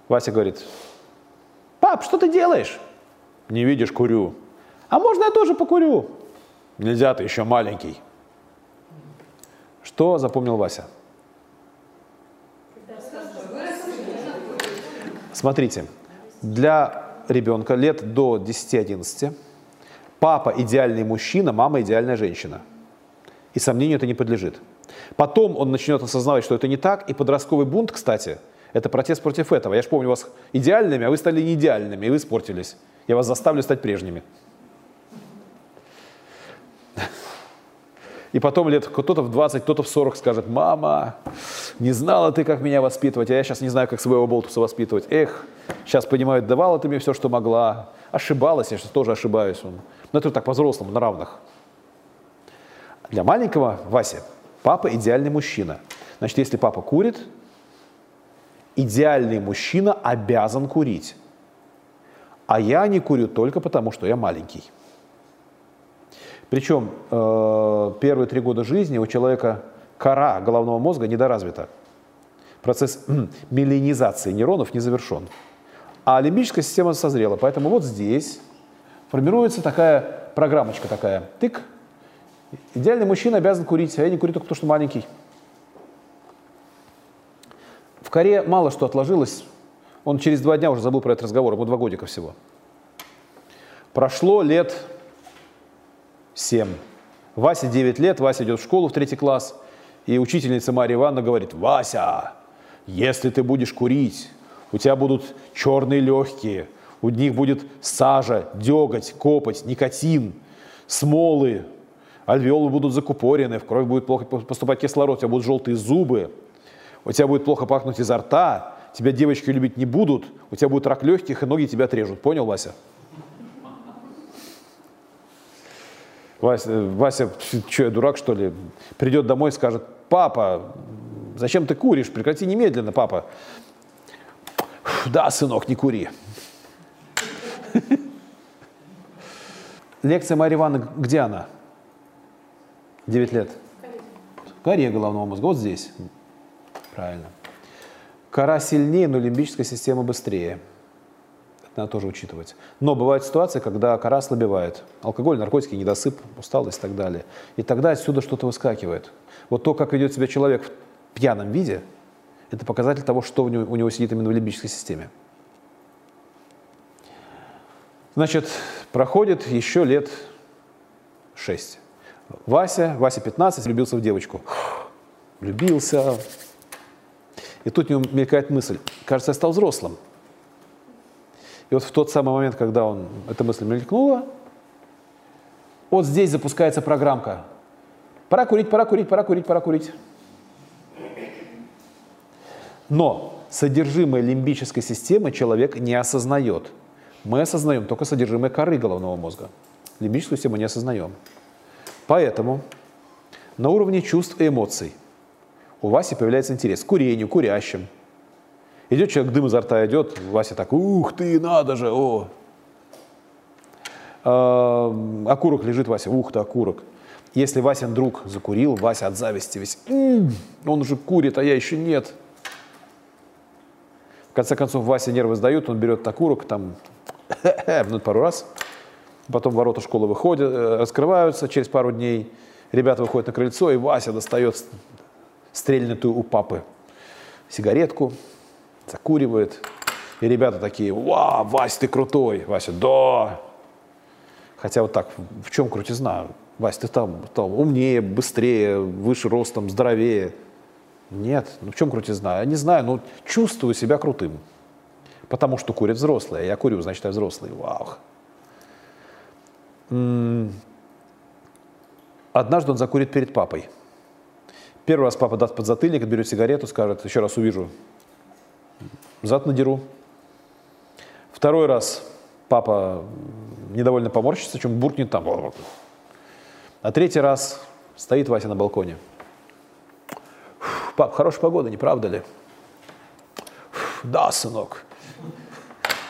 Вася говорит, пап, что ты делаешь? Не видишь, курю. А можно я тоже покурю? Нельзя, ты еще маленький. Что запомнил Вася? Смотрите, для ребенка лет до 10-11 папа идеальный мужчина, мама идеальная женщина. И сомнению это не подлежит. Потом он начнет осознавать, что это не так, и подростковый бунт, кстати, это протест против этого. Я же помню вас идеальными, а вы стали не идеальными, и вы испортились. Я вас заставлю стать прежними. И потом лет кто-то в 20, кто-то в 40 скажет, мама, не знала ты, как меня воспитывать, а я сейчас не знаю, как своего болтуса воспитывать. Эх, сейчас понимаю, давала ты мне все, что могла. Ошибалась, я сейчас тоже ошибаюсь. Но это так по-взрослому, на равных. Для маленького Васи папа идеальный мужчина. Значит, если папа курит, идеальный мужчина обязан курить. А я не курю только потому, что я маленький. Причем э, первые три года жизни у человека кора головного мозга недоразвита. Процесс миллинизации нейронов не завершен. А лимбическая система созрела. Поэтому вот здесь формируется такая программочка такая. Тык. Идеальный мужчина обязан курить, а я не курю только потому, что маленький. В коре мало что отложилось. Он через два дня уже забыл про этот разговор, ему два годика всего. Прошло лет 7. Вася 9 лет, Вася идет в школу в третий класс, и учительница Мария Ивановна говорит, Вася, если ты будешь курить, у тебя будут черные легкие, у них будет сажа, деготь, копоть, никотин, смолы, альвеолы будут закупорены, в кровь будет плохо поступать кислород, у тебя будут желтые зубы, у тебя будет плохо пахнуть изо рта, тебя девочки любить не будут, у тебя будет рак легких, и ноги тебя отрежут. Понял, Вася? Вася, Вася, что я дурак, что ли, придет домой и скажет, папа, зачем ты куришь? Прекрати немедленно, папа. Да, сынок, не кури. Лекция Марии Ивановны, где она? 9 лет. В коре головного мозга, вот здесь. Правильно. Кора сильнее, но лимбическая система быстрее надо тоже учитывать. Но бывают ситуации, когда кора ослабевает. Алкоголь, наркотики, недосып, усталость и так далее. И тогда отсюда что-то выскакивает. Вот то, как ведет себя человек в пьяном виде, это показатель того, что у него, у него сидит именно в лимбической системе. Значит, проходит еще лет 6. Вася, Вася 15, влюбился в девочку. Влюбился. И тут у него мелькает мысль. Кажется, я стал взрослым. И вот в тот самый момент, когда он, эта мысль мелькнула, вот здесь запускается программка. пора курить, пора курить, пора курить, пора курить. Но содержимое лимбической системы человек не осознает. Мы осознаем только содержимое коры головного мозга. Лимбическую систему не осознаем. Поэтому на уровне чувств и эмоций у Васи появляется интерес к курению, курящим. Идет человек, дым изо рта идет, Вася так, ух ты, надо же, о. А, окурок лежит, Вася, ух ты, окурок. Если Васин друг закурил, Вася от зависти весь, он уже курит, а я еще нет. В конце концов, Вася нервы сдают, он берет окурок, там, минут пару раз, потом ворота школы выходят, э, раскрываются через пару дней, ребята выходят на крыльцо, и Вася достает стрельнутую у папы сигаретку, закуривает. И ребята такие, вау, Вася, ты крутой. Вася, да. Хотя вот так, в чем крутизна? Вася, ты там, там умнее, быстрее, выше ростом, здоровее. Нет, ну в чем крутизна? Я не знаю, но чувствую себя крутым. Потому что курят взрослые. Я курю, значит, я взрослый. Вау. Однажды он закурит перед папой. Первый раз папа даст подзатыльник, берет сигарету, скажет, еще раз увижу, зад надеру. Второй раз папа недовольно поморщится, чем буркнет там. А третий раз стоит Вася на балконе. Пап, хорошая погода, не правда ли? Да, сынок.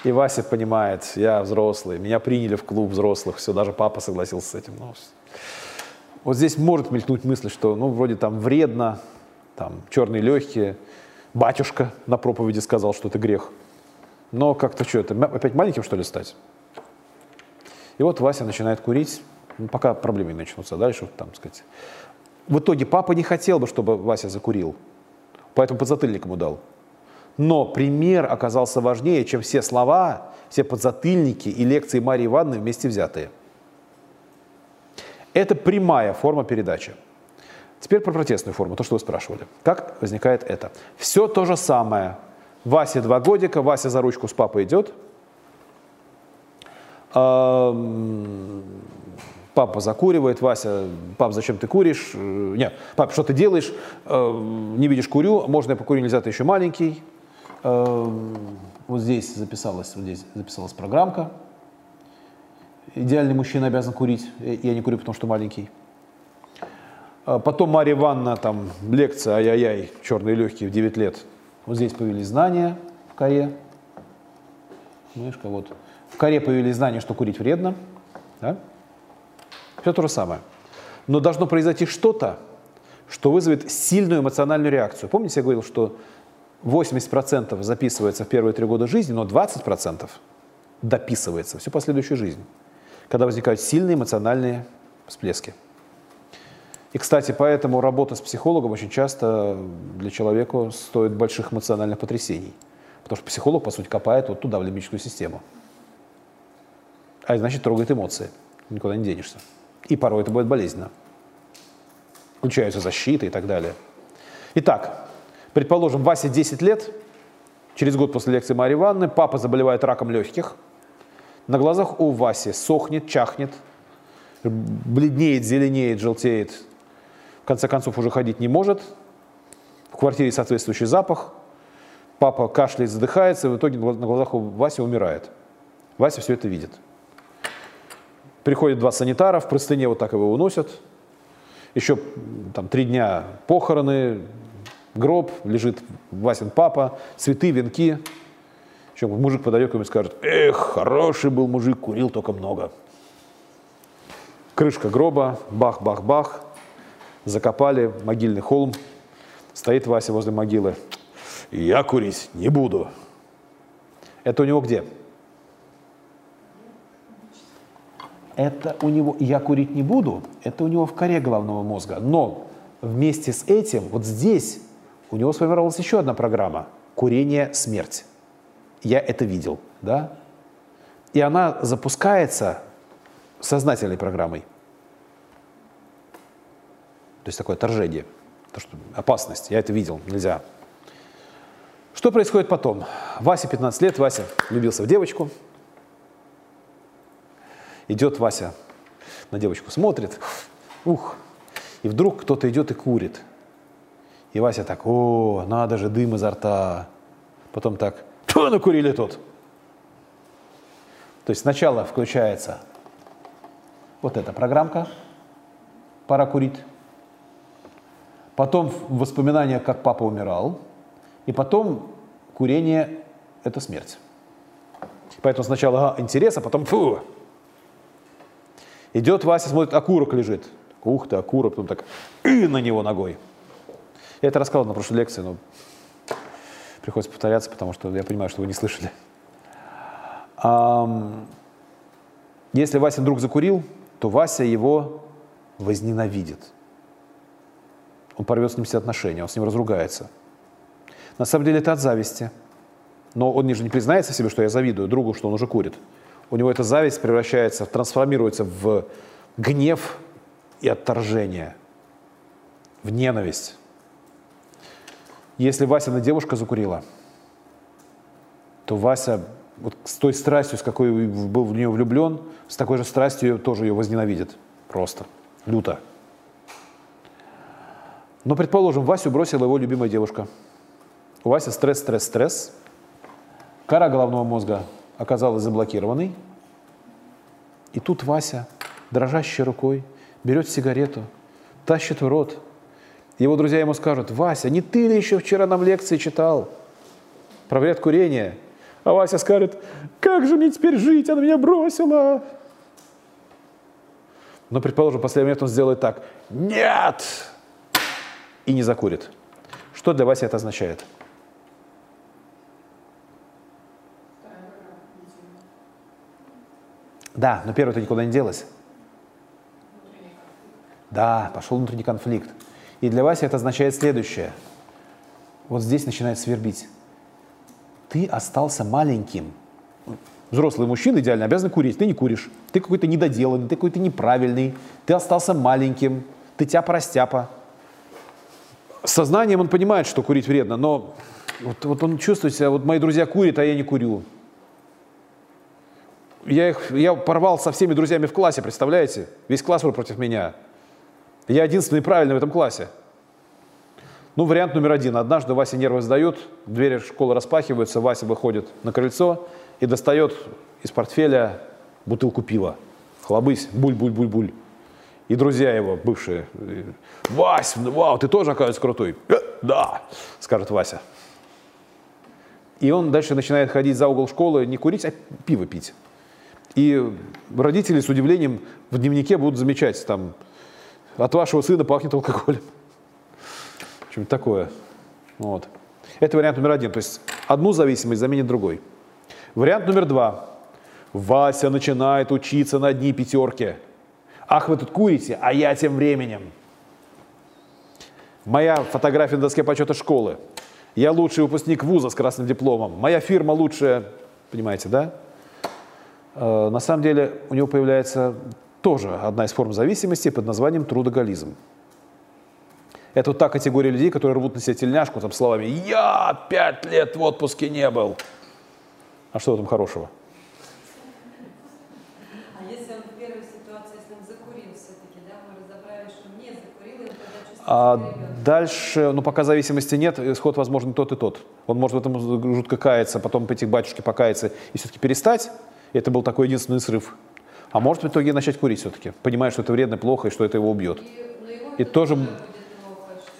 И Вася понимает, я взрослый, меня приняли в клуб взрослых, все, даже папа согласился с этим. Ну, вот здесь может мелькнуть мысль, что ну вроде там вредно, там черные легкие, батюшка на проповеди сказал, что это грех. Но как-то что, это опять маленьким что ли стать? И вот Вася начинает курить, ну, пока проблемы не начнутся дальше, там сказать. В итоге папа не хотел бы, чтобы Вася закурил, поэтому подзатыльник ему дал. Но пример оказался важнее, чем все слова, все подзатыльники и лекции Марии Ивановны вместе взятые – это прямая форма передачи. Теперь про протестную форму, то, что вы спрашивали. Как возникает это? Все то же самое. Вася два годика, Вася за ручку с папой идет. Папа закуривает, Вася, пап, зачем ты куришь? Э, нет, пап, что ты делаешь? Не видишь, курю, можно я покурю, нельзя, ты еще маленький. Вот здесь записалась, вот здесь записалась программка идеальный мужчина обязан курить. Я не курю, потому что маленький. А потом Мария Ивановна, там, лекция, ай-яй-яй, черные легкие в 9 лет. Вот здесь появились знания в коре. Мышка, вот. В коре появились знания, что курить вредно. Да? Все то же самое. Но должно произойти что-то, что вызовет сильную эмоциональную реакцию. Помните, я говорил, что 80% записывается в первые три года жизни, но 20% дописывается всю последующую жизнь когда возникают сильные эмоциональные всплески. И, кстати, поэтому работа с психологом очень часто для человека стоит больших эмоциональных потрясений. Потому что психолог, по сути, копает вот туда, в лимбическую систему. А значит, трогает эмоции. Никуда не денешься. И порой это будет болезненно. Включаются защиты и так далее. Итак, предположим, Васе 10 лет, через год после лекции Марии Ивановны, папа заболевает раком легких – на глазах у Васи сохнет, чахнет, бледнеет, зеленеет, желтеет. В конце концов уже ходить не может. В квартире соответствующий запах. Папа кашляет, задыхается, и в итоге на глазах у Васи умирает. Вася все это видит. Приходят два санитара, в простыне вот так его уносят. Еще там три дня похороны, гроб, лежит Васин папа, цветы, венки. Еще мужик подойдет и скажет, эх, хороший был мужик, курил только много. Крышка гроба, бах-бах-бах, закопали могильный холм. Стоит Вася возле могилы. Я курить не буду. Это у него где? Это у него «я курить не буду», это у него в коре головного мозга. Но вместе с этим, вот здесь, у него сформировалась еще одна программа – курение – смерть я это видел, да? И она запускается сознательной программой. То есть такое отторжение, то, что опасность, я это видел, нельзя. Что происходит потом? Вася 15 лет, Вася влюбился в девочку. Идет Вася на девочку, смотрит, ух, И вдруг кто-то идет и курит. И Вася так, о, надо же, дым изо рта. Потом так, что накурили тут? То есть сначала включается вот эта программка, пора курить. Потом воспоминания, как папа умирал. И потом курение – это смерть. Поэтому сначала ага, интерес, а потом фу. Идет Вася, смотрит, окурок лежит. Ух ты, окурок, потом так и на него ногой. Я это рассказывал на прошлой лекции, но приходится повторяться, потому что я понимаю, что вы не слышали. Если Вася вдруг закурил, то Вася его возненавидит. Он порвет с ним все отношения, он с ним разругается. На самом деле это от зависти. Но он же не признается себе, что я завидую другу, что он уже курит. У него эта зависть превращается, трансформируется в гнев и отторжение, в ненависть. Если Вася на девушка закурила, то Вася вот с той страстью, с какой был в нее влюблен, с такой же страстью тоже ее возненавидит. Просто. Люто. Но, предположим, Васю бросила его любимая девушка. У Васи стресс, стресс, стресс. Кора головного мозга оказалась заблокированной. И тут Вася, дрожащей рукой, берет сигарету, тащит в рот. Его друзья ему скажут, Вася, не ты ли еще вчера нам лекции читал про вред курения? А Вася скажет, как же мне теперь жить, она меня бросила. Но, предположим, в последний момент он сделает так, нет, и не закурит. Что для Васи это означает? Да, но первое-то никуда не делось. Да, пошел внутренний конфликт. И для Васи это означает следующее. Вот здесь начинает свербить ты остался маленьким. Взрослый мужчина идеально обязан курить, ты не куришь. Ты какой-то недоделанный, ты какой-то неправильный, ты остался маленьким, ты тяпа-растяпа. Сознанием он понимает, что курить вредно, но вот, вот он чувствует себя, вот мои друзья курят, а я не курю. Я, их, я порвал со всеми друзьями в классе, представляете? Весь класс против меня. Я единственный правильный в этом классе. Ну, вариант номер один. Однажды Вася нервы сдает, двери школы распахиваются, Вася выходит на крыльцо и достает из портфеля бутылку пива. Хлобысь, буль-буль-буль-буль. И друзья его, бывшие, Вась, вау, ты тоже, оказывается, крутой. «Э, да, скажет Вася. И он дальше начинает ходить за угол школы, не курить, а пиво пить. И родители с удивлением в дневнике будут замечать, там, от вашего сына пахнет алкоголем. Что-нибудь такое. Вот. Это вариант номер один. То есть одну зависимость заменит другой. Вариант номер два. Вася начинает учиться на дни пятерки. Ах, вы тут курите, а я тем временем. Моя фотография на доске почета школы. Я лучший выпускник вуза с красным дипломом. Моя фирма лучшая. Понимаете, да? Э, на самом деле у него появляется тоже одна из форм зависимости под названием трудоголизм. Это вот та категория людей, которые рвут на себя тельняшку там словами «Я пять лет в отпуске не был». А что в этом хорошего? А если он в первой ситуации, если он закурил все-таки, да, мы разобрали, что он не закурил, и он тогда чувствует а дальше, ну пока зависимости нет, исход возможен тот и тот. Он может в этом жутко каяться, потом пойти к батюшке покаяться и все-таки перестать. Это был такой единственный срыв. А может в итоге начать курить все-таки, понимая, что это вредно, плохо и что это его убьет. И, и тоже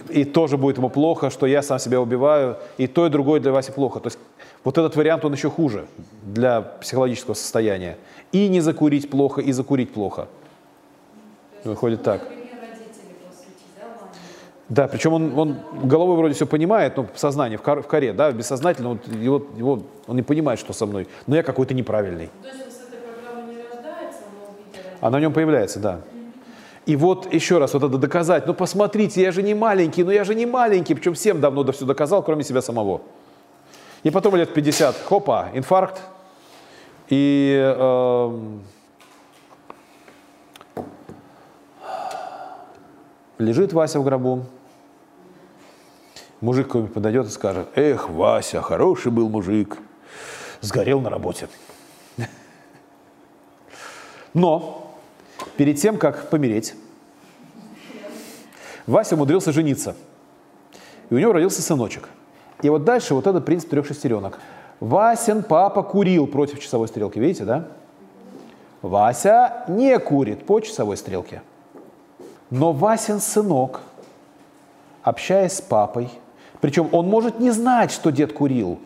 и тоже будет ему плохо, что я сам себя убиваю, и то, и другое для Васи плохо. То есть вот этот вариант, он еще хуже для психологического состояния. И не закурить плохо, и закурить плохо. Выходит так. Да, причем он, он головой вроде все понимает, но в сознании, в, кор, в коре, да, бессознательно, вот, его, его, он не понимает, что со мной. Но я какой-то неправильный. То есть он с этой программой не рождается, но. Она в нем появляется, да. И вот еще раз вот это доказать. Ну посмотрите, я же не маленький, ну я же не маленький, причем всем давно да все доказал, кроме себя самого. И потом лет 50, хопа, инфаркт. И э, лежит Вася в гробу. Мужик какой-нибудь подойдет и скажет, эх, Вася, хороший был мужик, сгорел на работе. Но Перед тем, как помереть, Вася умудрился жениться. И у него родился сыночек. И вот дальше вот этот принцип трех шестеренок. Васин папа курил против часовой стрелки, видите, да? Вася не курит по часовой стрелке. Но Васин сынок, общаясь с папой, причем он может не знать, что дед курил.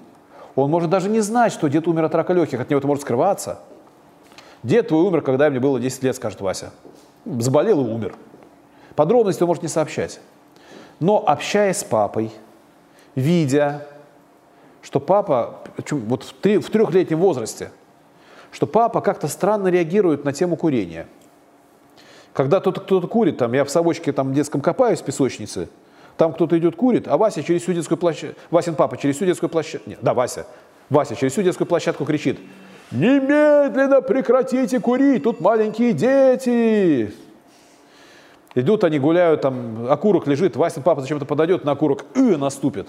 Он может даже не знать, что дед умер от рака легких, от него это может скрываться. Дед твой умер, когда мне было 10 лет, скажет Вася. Заболел и умер. Подробности он может не сообщать. Но общаясь с папой, видя, что папа, вот в, три, в трехлетнем возрасте, что папа как-то странно реагирует на тему курения. Когда кто-то кто курит, там, я в совочке там, детском копаюсь в песочнице, там кто-то идет курит, а Вася через всю детскую площадку, Васин папа через всю детскую площадку, нет, да, Вася, Вася через всю детскую площадку кричит, немедленно прекратите курить, тут маленькие дети. Идут они, гуляют, там окурок лежит, Васин папа зачем-то подойдет, на окурок и наступит.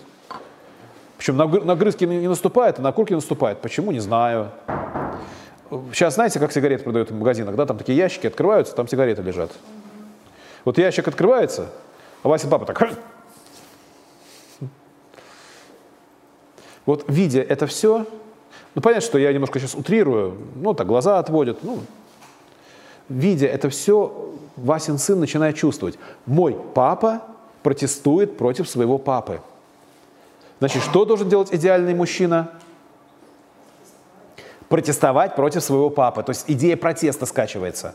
Причем на, на грызки не наступает, а на окурки наступает. Почему, не знаю. Сейчас знаете, как сигареты продают в магазинах, да? Там такие ящики открываются, там сигареты лежат. Вот ящик открывается, а Вася папа так... Вот видя это все, ну понятно, что я немножко сейчас утрирую, ну так глаза отводят, ну, видя это все, Васин сын начинает чувствовать, мой папа протестует против своего папы. Значит, что должен делать идеальный мужчина? Протестовать против своего папы. То есть идея протеста скачивается.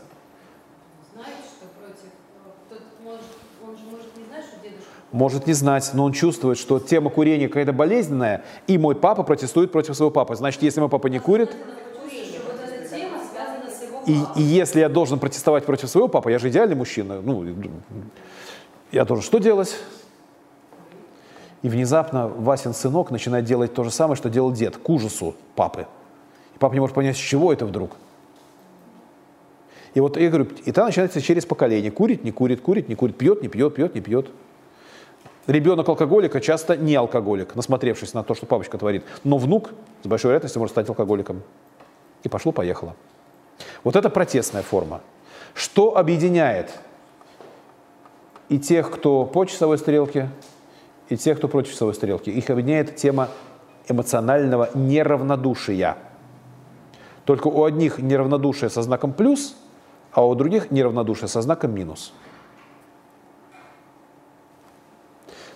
Может, не знать, но он чувствует, что тема курения какая-то болезненная, и мой папа протестует против своего папы. Значит, если мой папа не курит, и, и если я должен протестовать против своего папы, я же идеальный мужчина, ну, я должен что делать? И внезапно Васин сынок начинает делать то же самое, что делал дед, к ужасу папы. И папа не может понять, с чего это вдруг. И вот я говорю, и это начинается через поколение. Курит, не курит, курит, не курит, пьет, не пьет, пьет, не пьет. Ребенок алкоголика часто не алкоголик, насмотревшись на то, что папочка творит. Но внук с большой вероятностью может стать алкоголиком. И пошло-поехало. Вот это протестная форма. Что объединяет и тех, кто по часовой стрелке, и тех, кто против часовой стрелки? Их объединяет тема эмоционального неравнодушия. Только у одних неравнодушие со знаком плюс, а у других неравнодушие со знаком минус.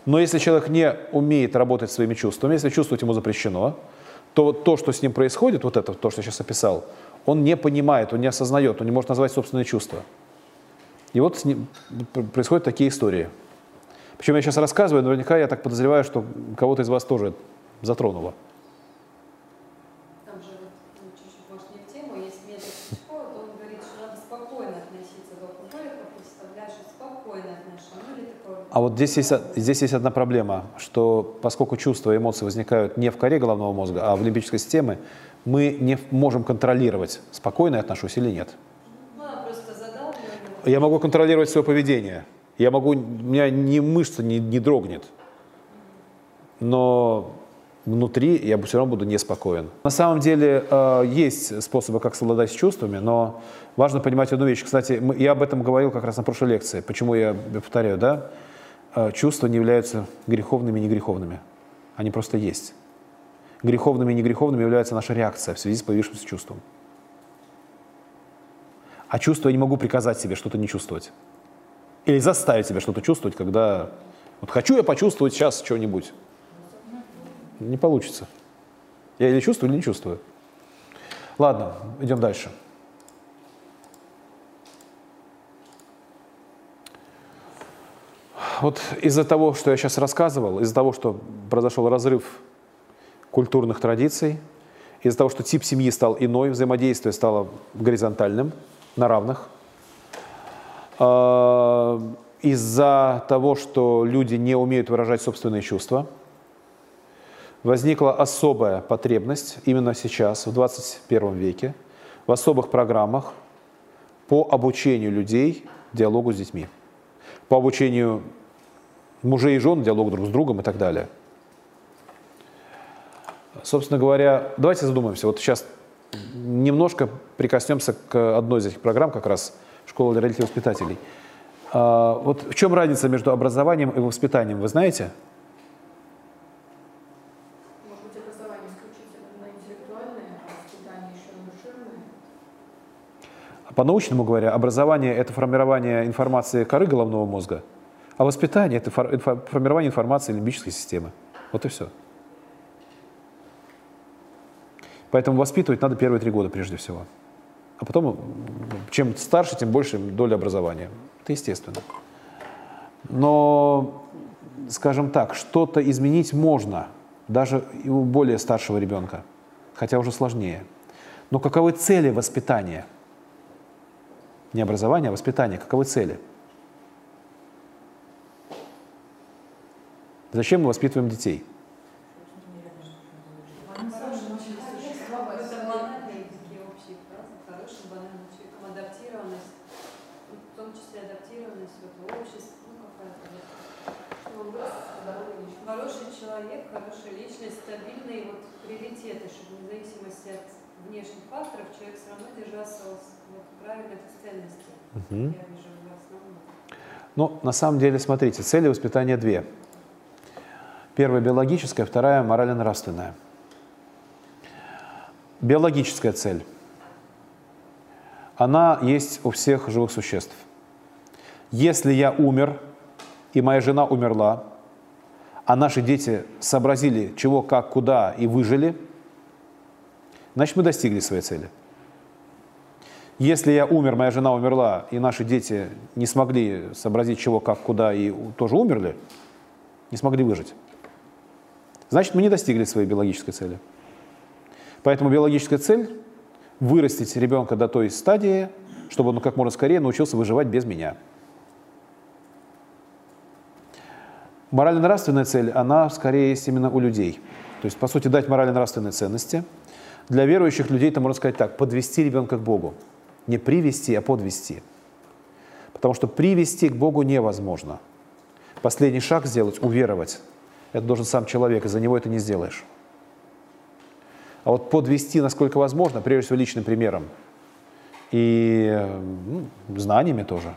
Но если человек не умеет работать своими чувствами, если чувствовать ему запрещено, то то, что с ним происходит, вот это, то, что я сейчас описал, он не понимает, он не осознает, он не может назвать собственные чувства. И вот с ним происходят такие истории. Причем я сейчас рассказываю, наверняка я так подозреваю, что кого-то из вас тоже затронуло. Там же вот, ну, чуть-чуть, может, не в тему, есть метод Сычкова, то он говорит, что надо спокойно относиться к алкоголику, представляешь, спокойное отношение. Ну, или такое... А вот здесь есть, здесь есть одна проблема, что поскольку чувства и эмоции возникают не в коре головного мозга, а в лимбической системе, мы не можем контролировать, спокойно я отношусь или нет. Ну, Я могу контролировать свое поведение. Я могу, у меня ни мышца не, не дрогнет. Но внутри я все равно буду неспокоен. На самом деле э, есть способы, как совладать с чувствами, но важно понимать одну вещь. Кстати, я об этом говорил как раз на прошлой лекции. Почему я повторяю, да? Э, чувства не являются греховными и негреховными. Они просто есть. Греховными и негреховными является наша реакция в связи с появившимся чувством. А чувство я не могу приказать себе что-то не чувствовать. Или заставить себя что-то чувствовать, когда вот хочу я почувствовать сейчас что-нибудь. Не получится. Я или чувствую, или не чувствую. Ладно, идем дальше. Вот из-за того, что я сейчас рассказывал, из-за того, что произошел разрыв культурных традиций, из-за того, что тип семьи стал иной, взаимодействие стало горизонтальным, на равных, э, из-за того, что люди не умеют выражать собственные чувства, возникла особая потребность именно сейчас, в 21 веке, в особых программах по обучению людей диалогу с детьми, по обучению мужей и жен диалогу друг с другом и так далее. Собственно говоря, давайте задумаемся. Вот сейчас немножко прикоснемся к одной из этих программ, как раз «Школа для родителей и воспитателей». А, вот в чем разница между образованием и воспитанием, вы знаете? Может быть, образование исключительно интеллектуальное, а воспитание еще душевное? По-научному говоря, образование – это формирование информации коры головного мозга, а воспитание – это формирование информации лимбической системы. Вот и все. Поэтому воспитывать надо первые три года прежде всего. А потом, чем старше, тем больше доля образования. Это естественно. Но, скажем так, что-то изменить можно, даже у более старшего ребенка, хотя уже сложнее. Но каковы цели воспитания? Не образование, а воспитание. Каковы цели? Зачем мы воспитываем детей? Это банальные такие общие фразы. Хорошим банальным человеком адаптированность, ну, в том числе адаптированность вот, в обществе, ну какая-то вот. Чтобы он вырос здоровой личностью. Хороший человек, хорошая личность, стабильные вот приоритеты, чтобы вне зависимости от внешних факторов человек все равно держался вот. Я вижу в основном. Ну, на самом деле, смотрите, цели воспитания две. Первая биологическая, вторая морально-нравственная. Биологическая цель. Она есть у всех живых существ. Если я умер, и моя жена умерла, а наши дети сообразили, чего, как, куда и выжили, значит, мы достигли своей цели. Если я умер, моя жена умерла, и наши дети не смогли сообразить, чего, как, куда, и тоже умерли, не смогли выжить, значит, мы не достигли своей биологической цели. Поэтому биологическая цель – вырастить ребенка до той стадии, чтобы он как можно скорее научился выживать без меня. Морально-нравственная цель, она скорее есть именно у людей. То есть, по сути, дать морально-нравственные ценности. Для верующих людей это можно сказать так, подвести ребенка к Богу. Не привести, а подвести. Потому что привести к Богу невозможно. Последний шаг сделать, уверовать, это должен сам человек, и за него это не сделаешь. А вот подвести, насколько возможно, прежде всего личным примером и ну, знаниями тоже,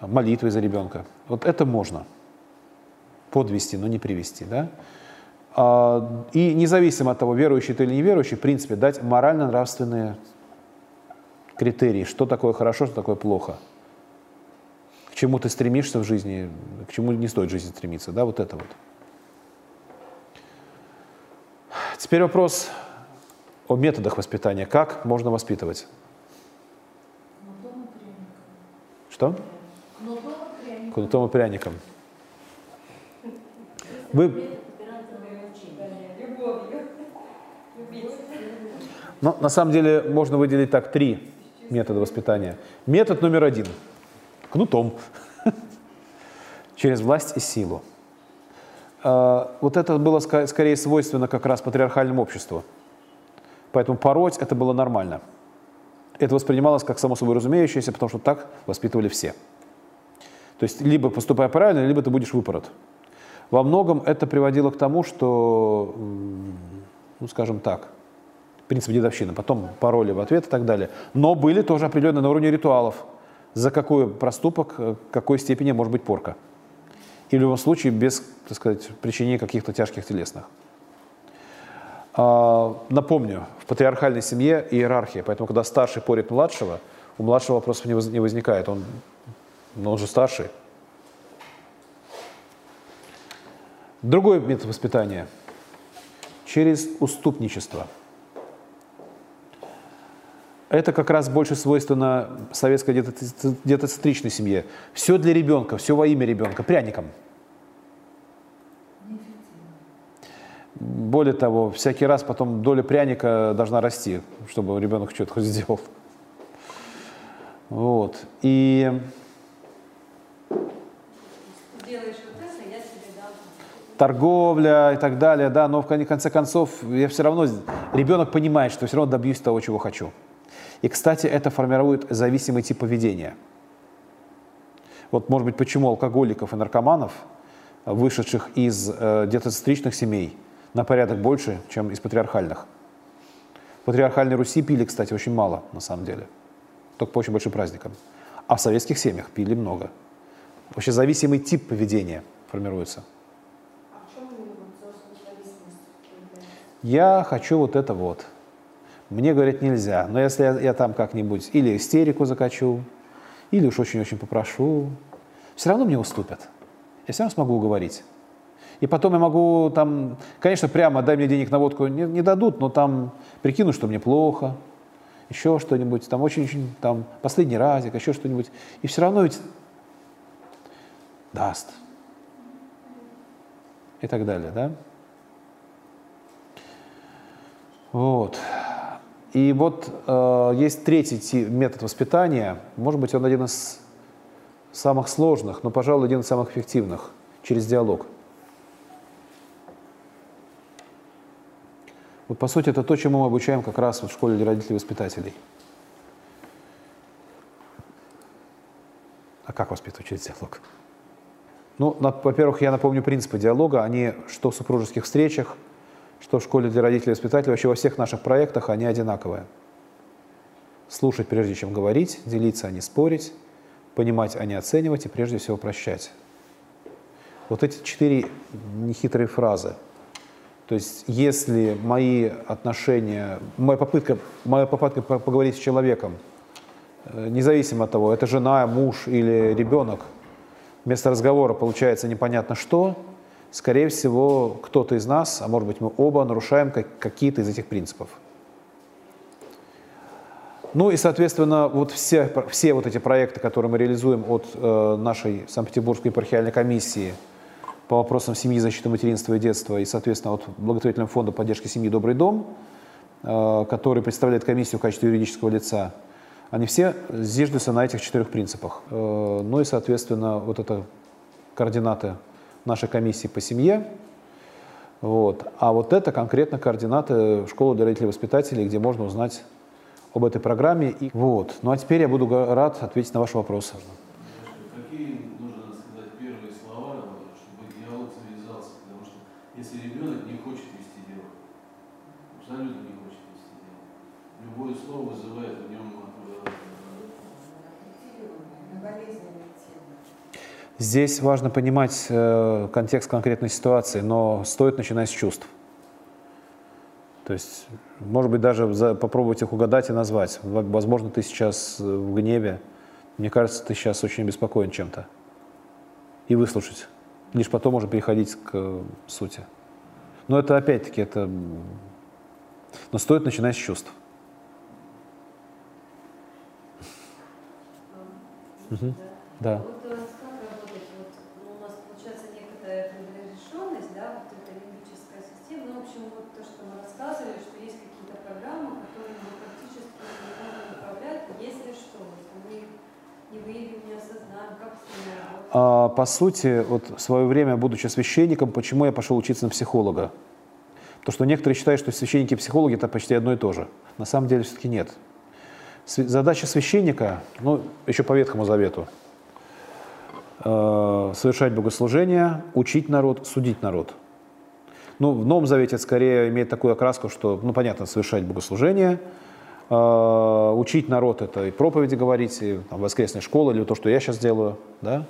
молитвой за ребенка. Вот это можно подвести, но не привести. Да? А, И независимо от того, верующий ты или неверующий, в принципе, дать морально-нравственные критерии, что такое хорошо, что такое плохо. К чему ты стремишься в жизни, к чему не стоит в жизни стремиться. Да? Вот это вот. Теперь вопрос о методах воспитания. Как можно воспитывать? Что? Кнутом и пряником. Вы. Любить. ну, на самом деле можно выделить так три метода воспитания. Метод номер один – кнутом, через власть и силу. А, Вот это было скорее свойственно как раз патриархальному обществу. Поэтому пороть это было нормально. Это воспринималось как само собой разумеющееся, потому что так воспитывали все. То есть либо поступай правильно, либо ты будешь выпорот. Во многом это приводило к тому, что, ну скажем так, принцип дедовщины, потом пароли в ответ и так далее. Но были тоже определенные на уровне ритуалов, за какой проступок, э, какой степени может быть порка. И в любом случае без, так сказать, причинения каких-то тяжких телесных. А, Напомню, в патриархальной семье иерархия, поэтому когда старший порит младшего, у младшего вопросов не воз- не возникает, он, но он же старший. Другой метод воспитания – через уступничество. Это как раз больше свойственно советской детоцентричной семье. Все для ребенка, все во имя ребенка, пряником. Более того, всякий раз потом доля пряника должна расти, чтобы ребенок что-то хоть сделал. Вот. И торговля и так далее, да, но в кон- конце концов я все равно, ребенок понимает, что все равно добьюсь того, чего хочу. И, кстати, это формирует зависимый тип поведения. Вот, может быть, почему алкоголиков и наркоманов, вышедших из э, детоцентричных семей, на порядок больше, чем из патриархальных. В патриархальной Руси пили, кстати, очень мало, на самом деле. Только по очень большим праздникам. А в советских семьях пили много. Вообще зависимый тип поведения формируется. А в чем? Я хочу вот это вот. Мне говорят нельзя. Но если я, я там как-нибудь или истерику закачу, или уж очень-очень попрошу, все равно мне уступят. Я все равно смогу уговорить. И потом я могу там, конечно, прямо дай мне денег на водку не, не дадут, но там прикину, что мне плохо, еще что-нибудь, там очень-очень, там последний разик, еще что-нибудь. И все равно ведь даст. И так далее, да? Вот. И вот э, есть третий ти- метод воспитания. Может быть, он один из самых сложных, но, пожалуй, один из самых эффективных через диалог. Вот, по сути, это то, чему мы обучаем как раз в школе для родителей и воспитателей. А как воспитывать через диалог? Ну, во-первых, я напомню принципы диалога. Они что в супружеских встречах, что в школе для родителей и воспитателей, вообще во всех наших проектах они одинаковые. Слушать, прежде чем говорить, делиться, а не спорить, понимать, а не оценивать и прежде всего прощать. Вот эти четыре нехитрые фразы. То есть, если мои отношения, моя попытка, моя попытка по- поговорить с человеком, э, независимо от того, это жена, муж или ребенок, вместо разговора получается непонятно что, скорее всего, кто-то из нас, а может быть мы оба, нарушаем как- какие-то из этих принципов. Ну и, соответственно, вот все, все вот эти проекты, которые мы реализуем от э, нашей Санкт-Петербургской епархиальной комиссии по вопросам семьи, защиты материнства и детства и, соответственно, от благотворительного фонда поддержки семьи «Добрый дом», э, который представляет комиссию в качестве юридического лица, они все зиждутся на этих четырех принципах. Э, Ну и, соответственно, вот это координаты нашей комиссии по семье. Вот. А вот это конкретно координаты школы для родителей и воспитателей, где можно узнать об этой программе. И, вот. Ну а теперь я буду рад ответить на ваши вопросы. Любое слово вызывает в нем э, Здесь важно понимать э, контекст конкретной ситуации, но стоит начинать с чувств. То есть, может быть, даже за- попробовать их угадать и назвать. Во- Возможно, ты сейчас э, в гневе. Мне кажется, ты сейчас очень обеспокоен чем-то. И выслушать. Лишь потом уже переходить к э, сути. Но это опять-таки, это... Но стоит начинать с чувств. Мгм. Да. Вот у нас как работает, вот, ну, у нас получается некоторая предрешенность, да, вот эта лимбическая система. Ну, в общем, вот то, что мы рассказывали, что есть какие-то программы, которые мы практически не можем управлять, если что, если мы их не выявим, не осознаем, как с ними работать. А, по сути, вот в свое время, будучи священником, почему я пошел учиться на психолога? Потому что некоторые считают, что священники и психологи это почти одно и то же. На самом деле все-таки нет. Задача священника, ну, еще по Ветхому Завету, э, совершать богослужение, учить народ, судить народ. Ну, в Новом Завете это скорее имеет такую окраску, что, ну, понятно, совершать богослужение, э, учить народ это и проповеди говорить, и там, воскресная школа, или то, что я сейчас делаю, да.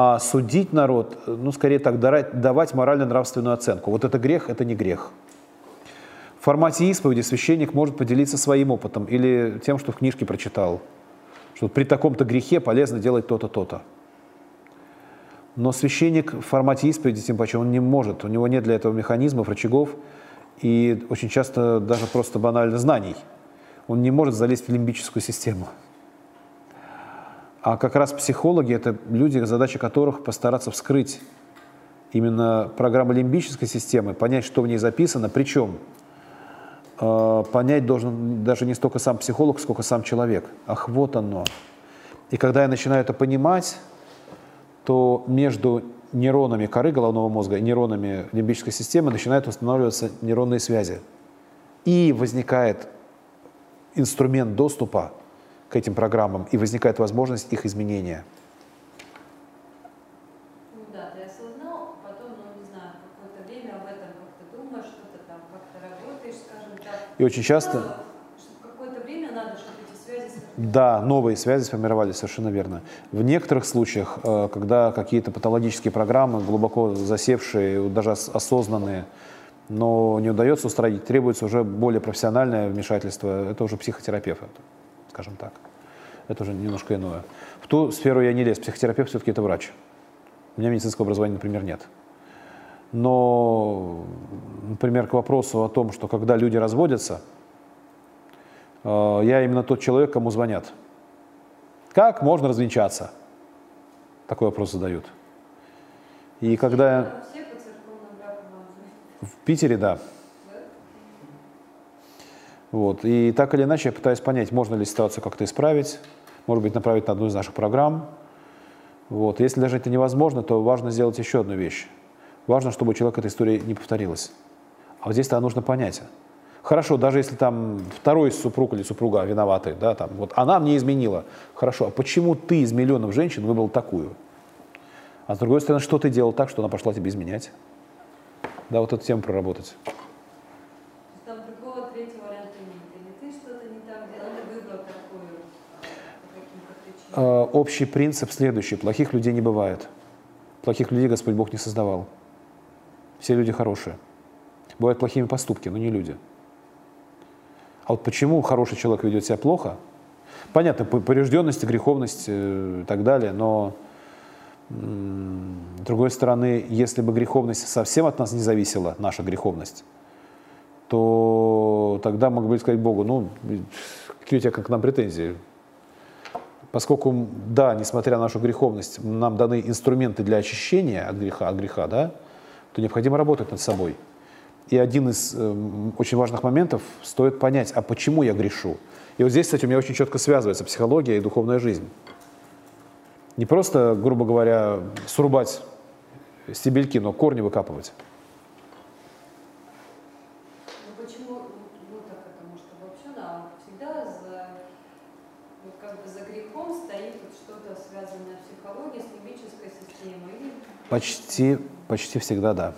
А судить народ, ну, скорее так, давать морально-нравственную оценку. Вот это грех, это не грех. В формате исповеди священник может поделиться своим опытом или тем, что в книжке прочитал, что при таком-то грехе полезно делать то-то, то-то. Но священник в формате исповеди, тем паче, он не может, у него нет для этого механизмов, рычагов и очень часто даже просто банально знаний. Он не может залезть в лимбическую систему. А как раз психологи – это люди, задача которых постараться вскрыть именно программу лимбической системы, понять, что в ней записано, причем э, понять должен даже не столько сам психолог, сколько сам человек. Ах, вот оно. И когда я начинаю это понимать, то между нейронами коры головного мозга и нейронами лимбической системы начинают устанавливаться нейронные связи. И возникает инструмент доступа к этим программам, и возникает возможность их изменения. Ну ну. И очень часто... Да, новые связи сформировались, совершенно верно. В некоторых случаях, э, когда какие-то патологические программы, глубоко засевшие, даже осознанные, но не удается устранить, требуется уже более профессиональное вмешательство. Это уже психотерапевт, скажем так. Это уже немножко иное. В ту сферу я не лез. Психотерапевт все-таки это врач. У меня медицинского образования, например, нет. Но, например, к вопросу о том, что когда люди разводятся, э, я именно тот человек, кому звонят. Как можно развенчаться? Такой вопрос задают. И когда... В Питере, да. Вот. И так или иначе я пытаюсь понять, можно ли ситуацию как-то исправить, может быть, направить на одну из наших программ. Вот. Если даже это невозможно, то важно сделать еще одну вещь. Важно, чтобы у человека эта история не повторилась. А вот здесь-то нужно понять. Хорошо, даже если там второй супруг или супруга виноваты, да, там, вот она мне изменила. Хорошо, а почему ты из миллионов женщин выбрал такую? А с другой стороны, что ты делал так, что она пошла тебе изменять? Да, вот эту тему проработать. Там другого третьего варианта нет. Или ты что-то не так делал, или выбрал такую по каким-то причинам. Э, Общий принцип следующий. Плохих людей не бывает. Плохих людей Господь Бог не создавал. Все люди хорошие. Бывают плохими поступки, но не люди. А вот почему хороший человек ведет себя плохо? Понятно, по- поврежденность, греховность э, и так далее, но с другой стороны, если бы греховность совсем от нас не зависела, наша греховность, то тогда мы бы сказать Богу, ну, какие у тебя как к нам претензии? Поскольку, да, несмотря на нашу греховность, нам даны инструменты для очищения от греха, от греха, да, то необходимо работать над собой. И один из эм, очень важных моментов стоит понять, а почему я грешу? И вот здесь, кстати, у меня очень четко связывается психология и духовная жизнь. Не просто, грубо говоря, срубать стебельки, но корни выкапывать. Ну почему, ну так это может обобщенно, а всегда за, вот как бы за грехом стоит вот что-то связанное с психологией, с лимбической системой. Или, Почти, почти всегда да. то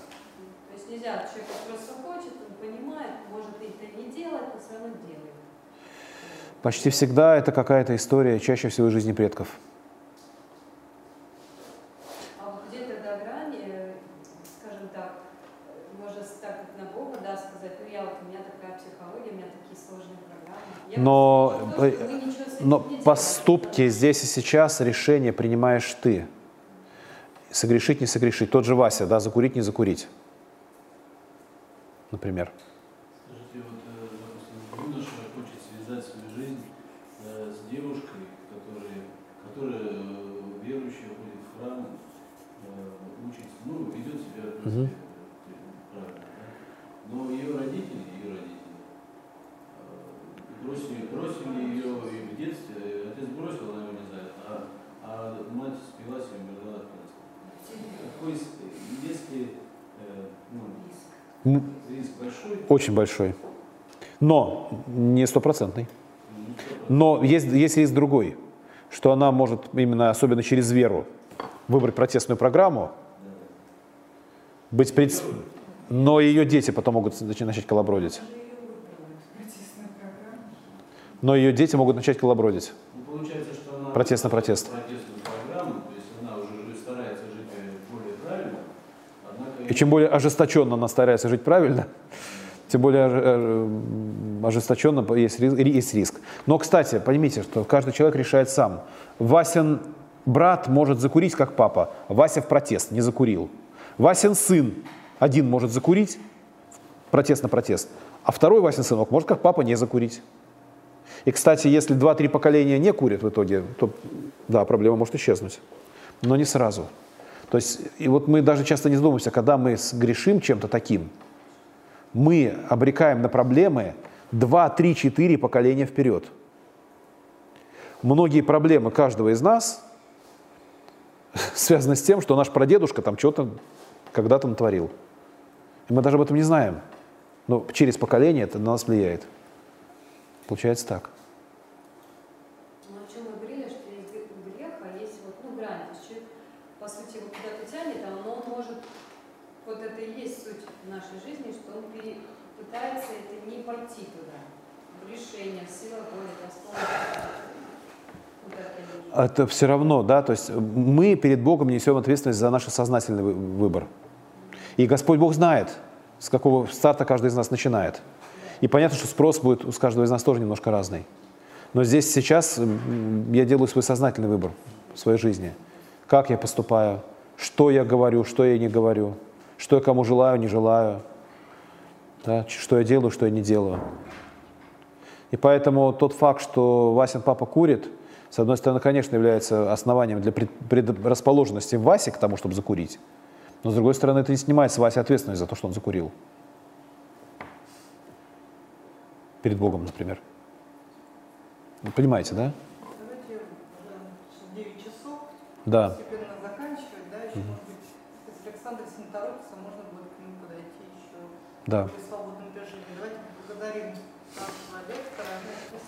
есть нельзя, человек просто хочет, он понимает, может это не делать, но все равно делает. Почти всегда это какая-то история, чаще всего из жизни предков. А вот где тогда грань, э, скажем так, э, можно так на Бога, да, сказать, ну я вот, у меня такая психология, у меня такие сложные программы. Я Но, то, э, Но делаете. поступки здесь и сейчас решение принимаешь ты. Согрешить, не согрешить. Тот же Вася, да, закурить, не закурить. Например. Скажите, вот, э, допустим, юноша хочет связать свою жизнь э, с девушкой, которая, которая э, верующая, ходит в храм, э, учится, ну, ведет себя в принципе, Мгм. э, правильно, да? Но ее родители, ее родители, э, бросили, бросили ее и в детстве, э, отец бросил, она его не знает, а, а мать спилась и умерла от cancer. Какой, с- если, э, ну, М, риск большой, Очень большой. Но не стопроцентный. Но есть, есть риск другой, что она может именно, особенно через веру, выбрать протестную программу, быть пред... но ее дети потом могут нач- начать колобродить. Но ее дети могут начать колобродить. Ну, Протест на протест. есть э, И чем более ожесточенно она старается жить правильно, тем более оже- э, ожесточенно есть есть риск. Но, кстати, поймите, что каждый человек решает сам. Васин брат может закурить, как папа. Вася в протест не закурил. Васин сын один может закурить, протест на протест, а второй Васин сынок может, как папа, не закурить. И, кстати, если два-три поколения не курят в итоге, то, да, проблема может исчезнуть. Но не сразу. То есть, и вот мы даже часто не задумываемся, когда мы грешим чем-то таким, мы обрекаем на проблемы 2, 3, 4 поколения вперед. Многие проблемы каждого из нас связаны с тем, что наш прадедушка там что-то когда-то натворил. И мы даже об этом не знаем. Но через поколение это на нас влияет. Получается так. Ну, о чем мы говорили, что есть грех, грех, а есть вот, ну, грань. То есть человек, по сути, его куда-то тянет, а но он может, вот это и есть суть нашей жизни, что он пере- пытается это не пойти туда. В решение, сила воли, достоинство. Это все равно, да, то есть мы перед Богом несем ответственность за наш сознательный выбор. И Господь Бог знает, с какого старта каждый из нас начинает. И понятно, что спрос будет у каждого из нас тоже немножко разный. Но здесь сейчас я делаю свой сознательный выбор в своей жизни. Как я поступаю, что я говорю, что я не говорю, что я кому желаю, не желаю, да, что я делаю, что я не делаю. И поэтому тот факт, что Васин папа курит, с одной стороны, конечно, является основанием для предрасположенности Васи к тому, чтобы закурить. Но с другой стороны, это не снимает с Васи ответственность за то, что он закурил. Перед Богом, например. Вы понимаете, да? Давайте уже 9 часов. Да. Постепенно заканчивать, да, еще, может быть, если Александр не торопится, можно будет к нему подойти еще Да. в свободном режиме. Давайте поблагодарим нашего лектора.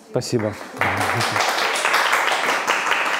Спасибо.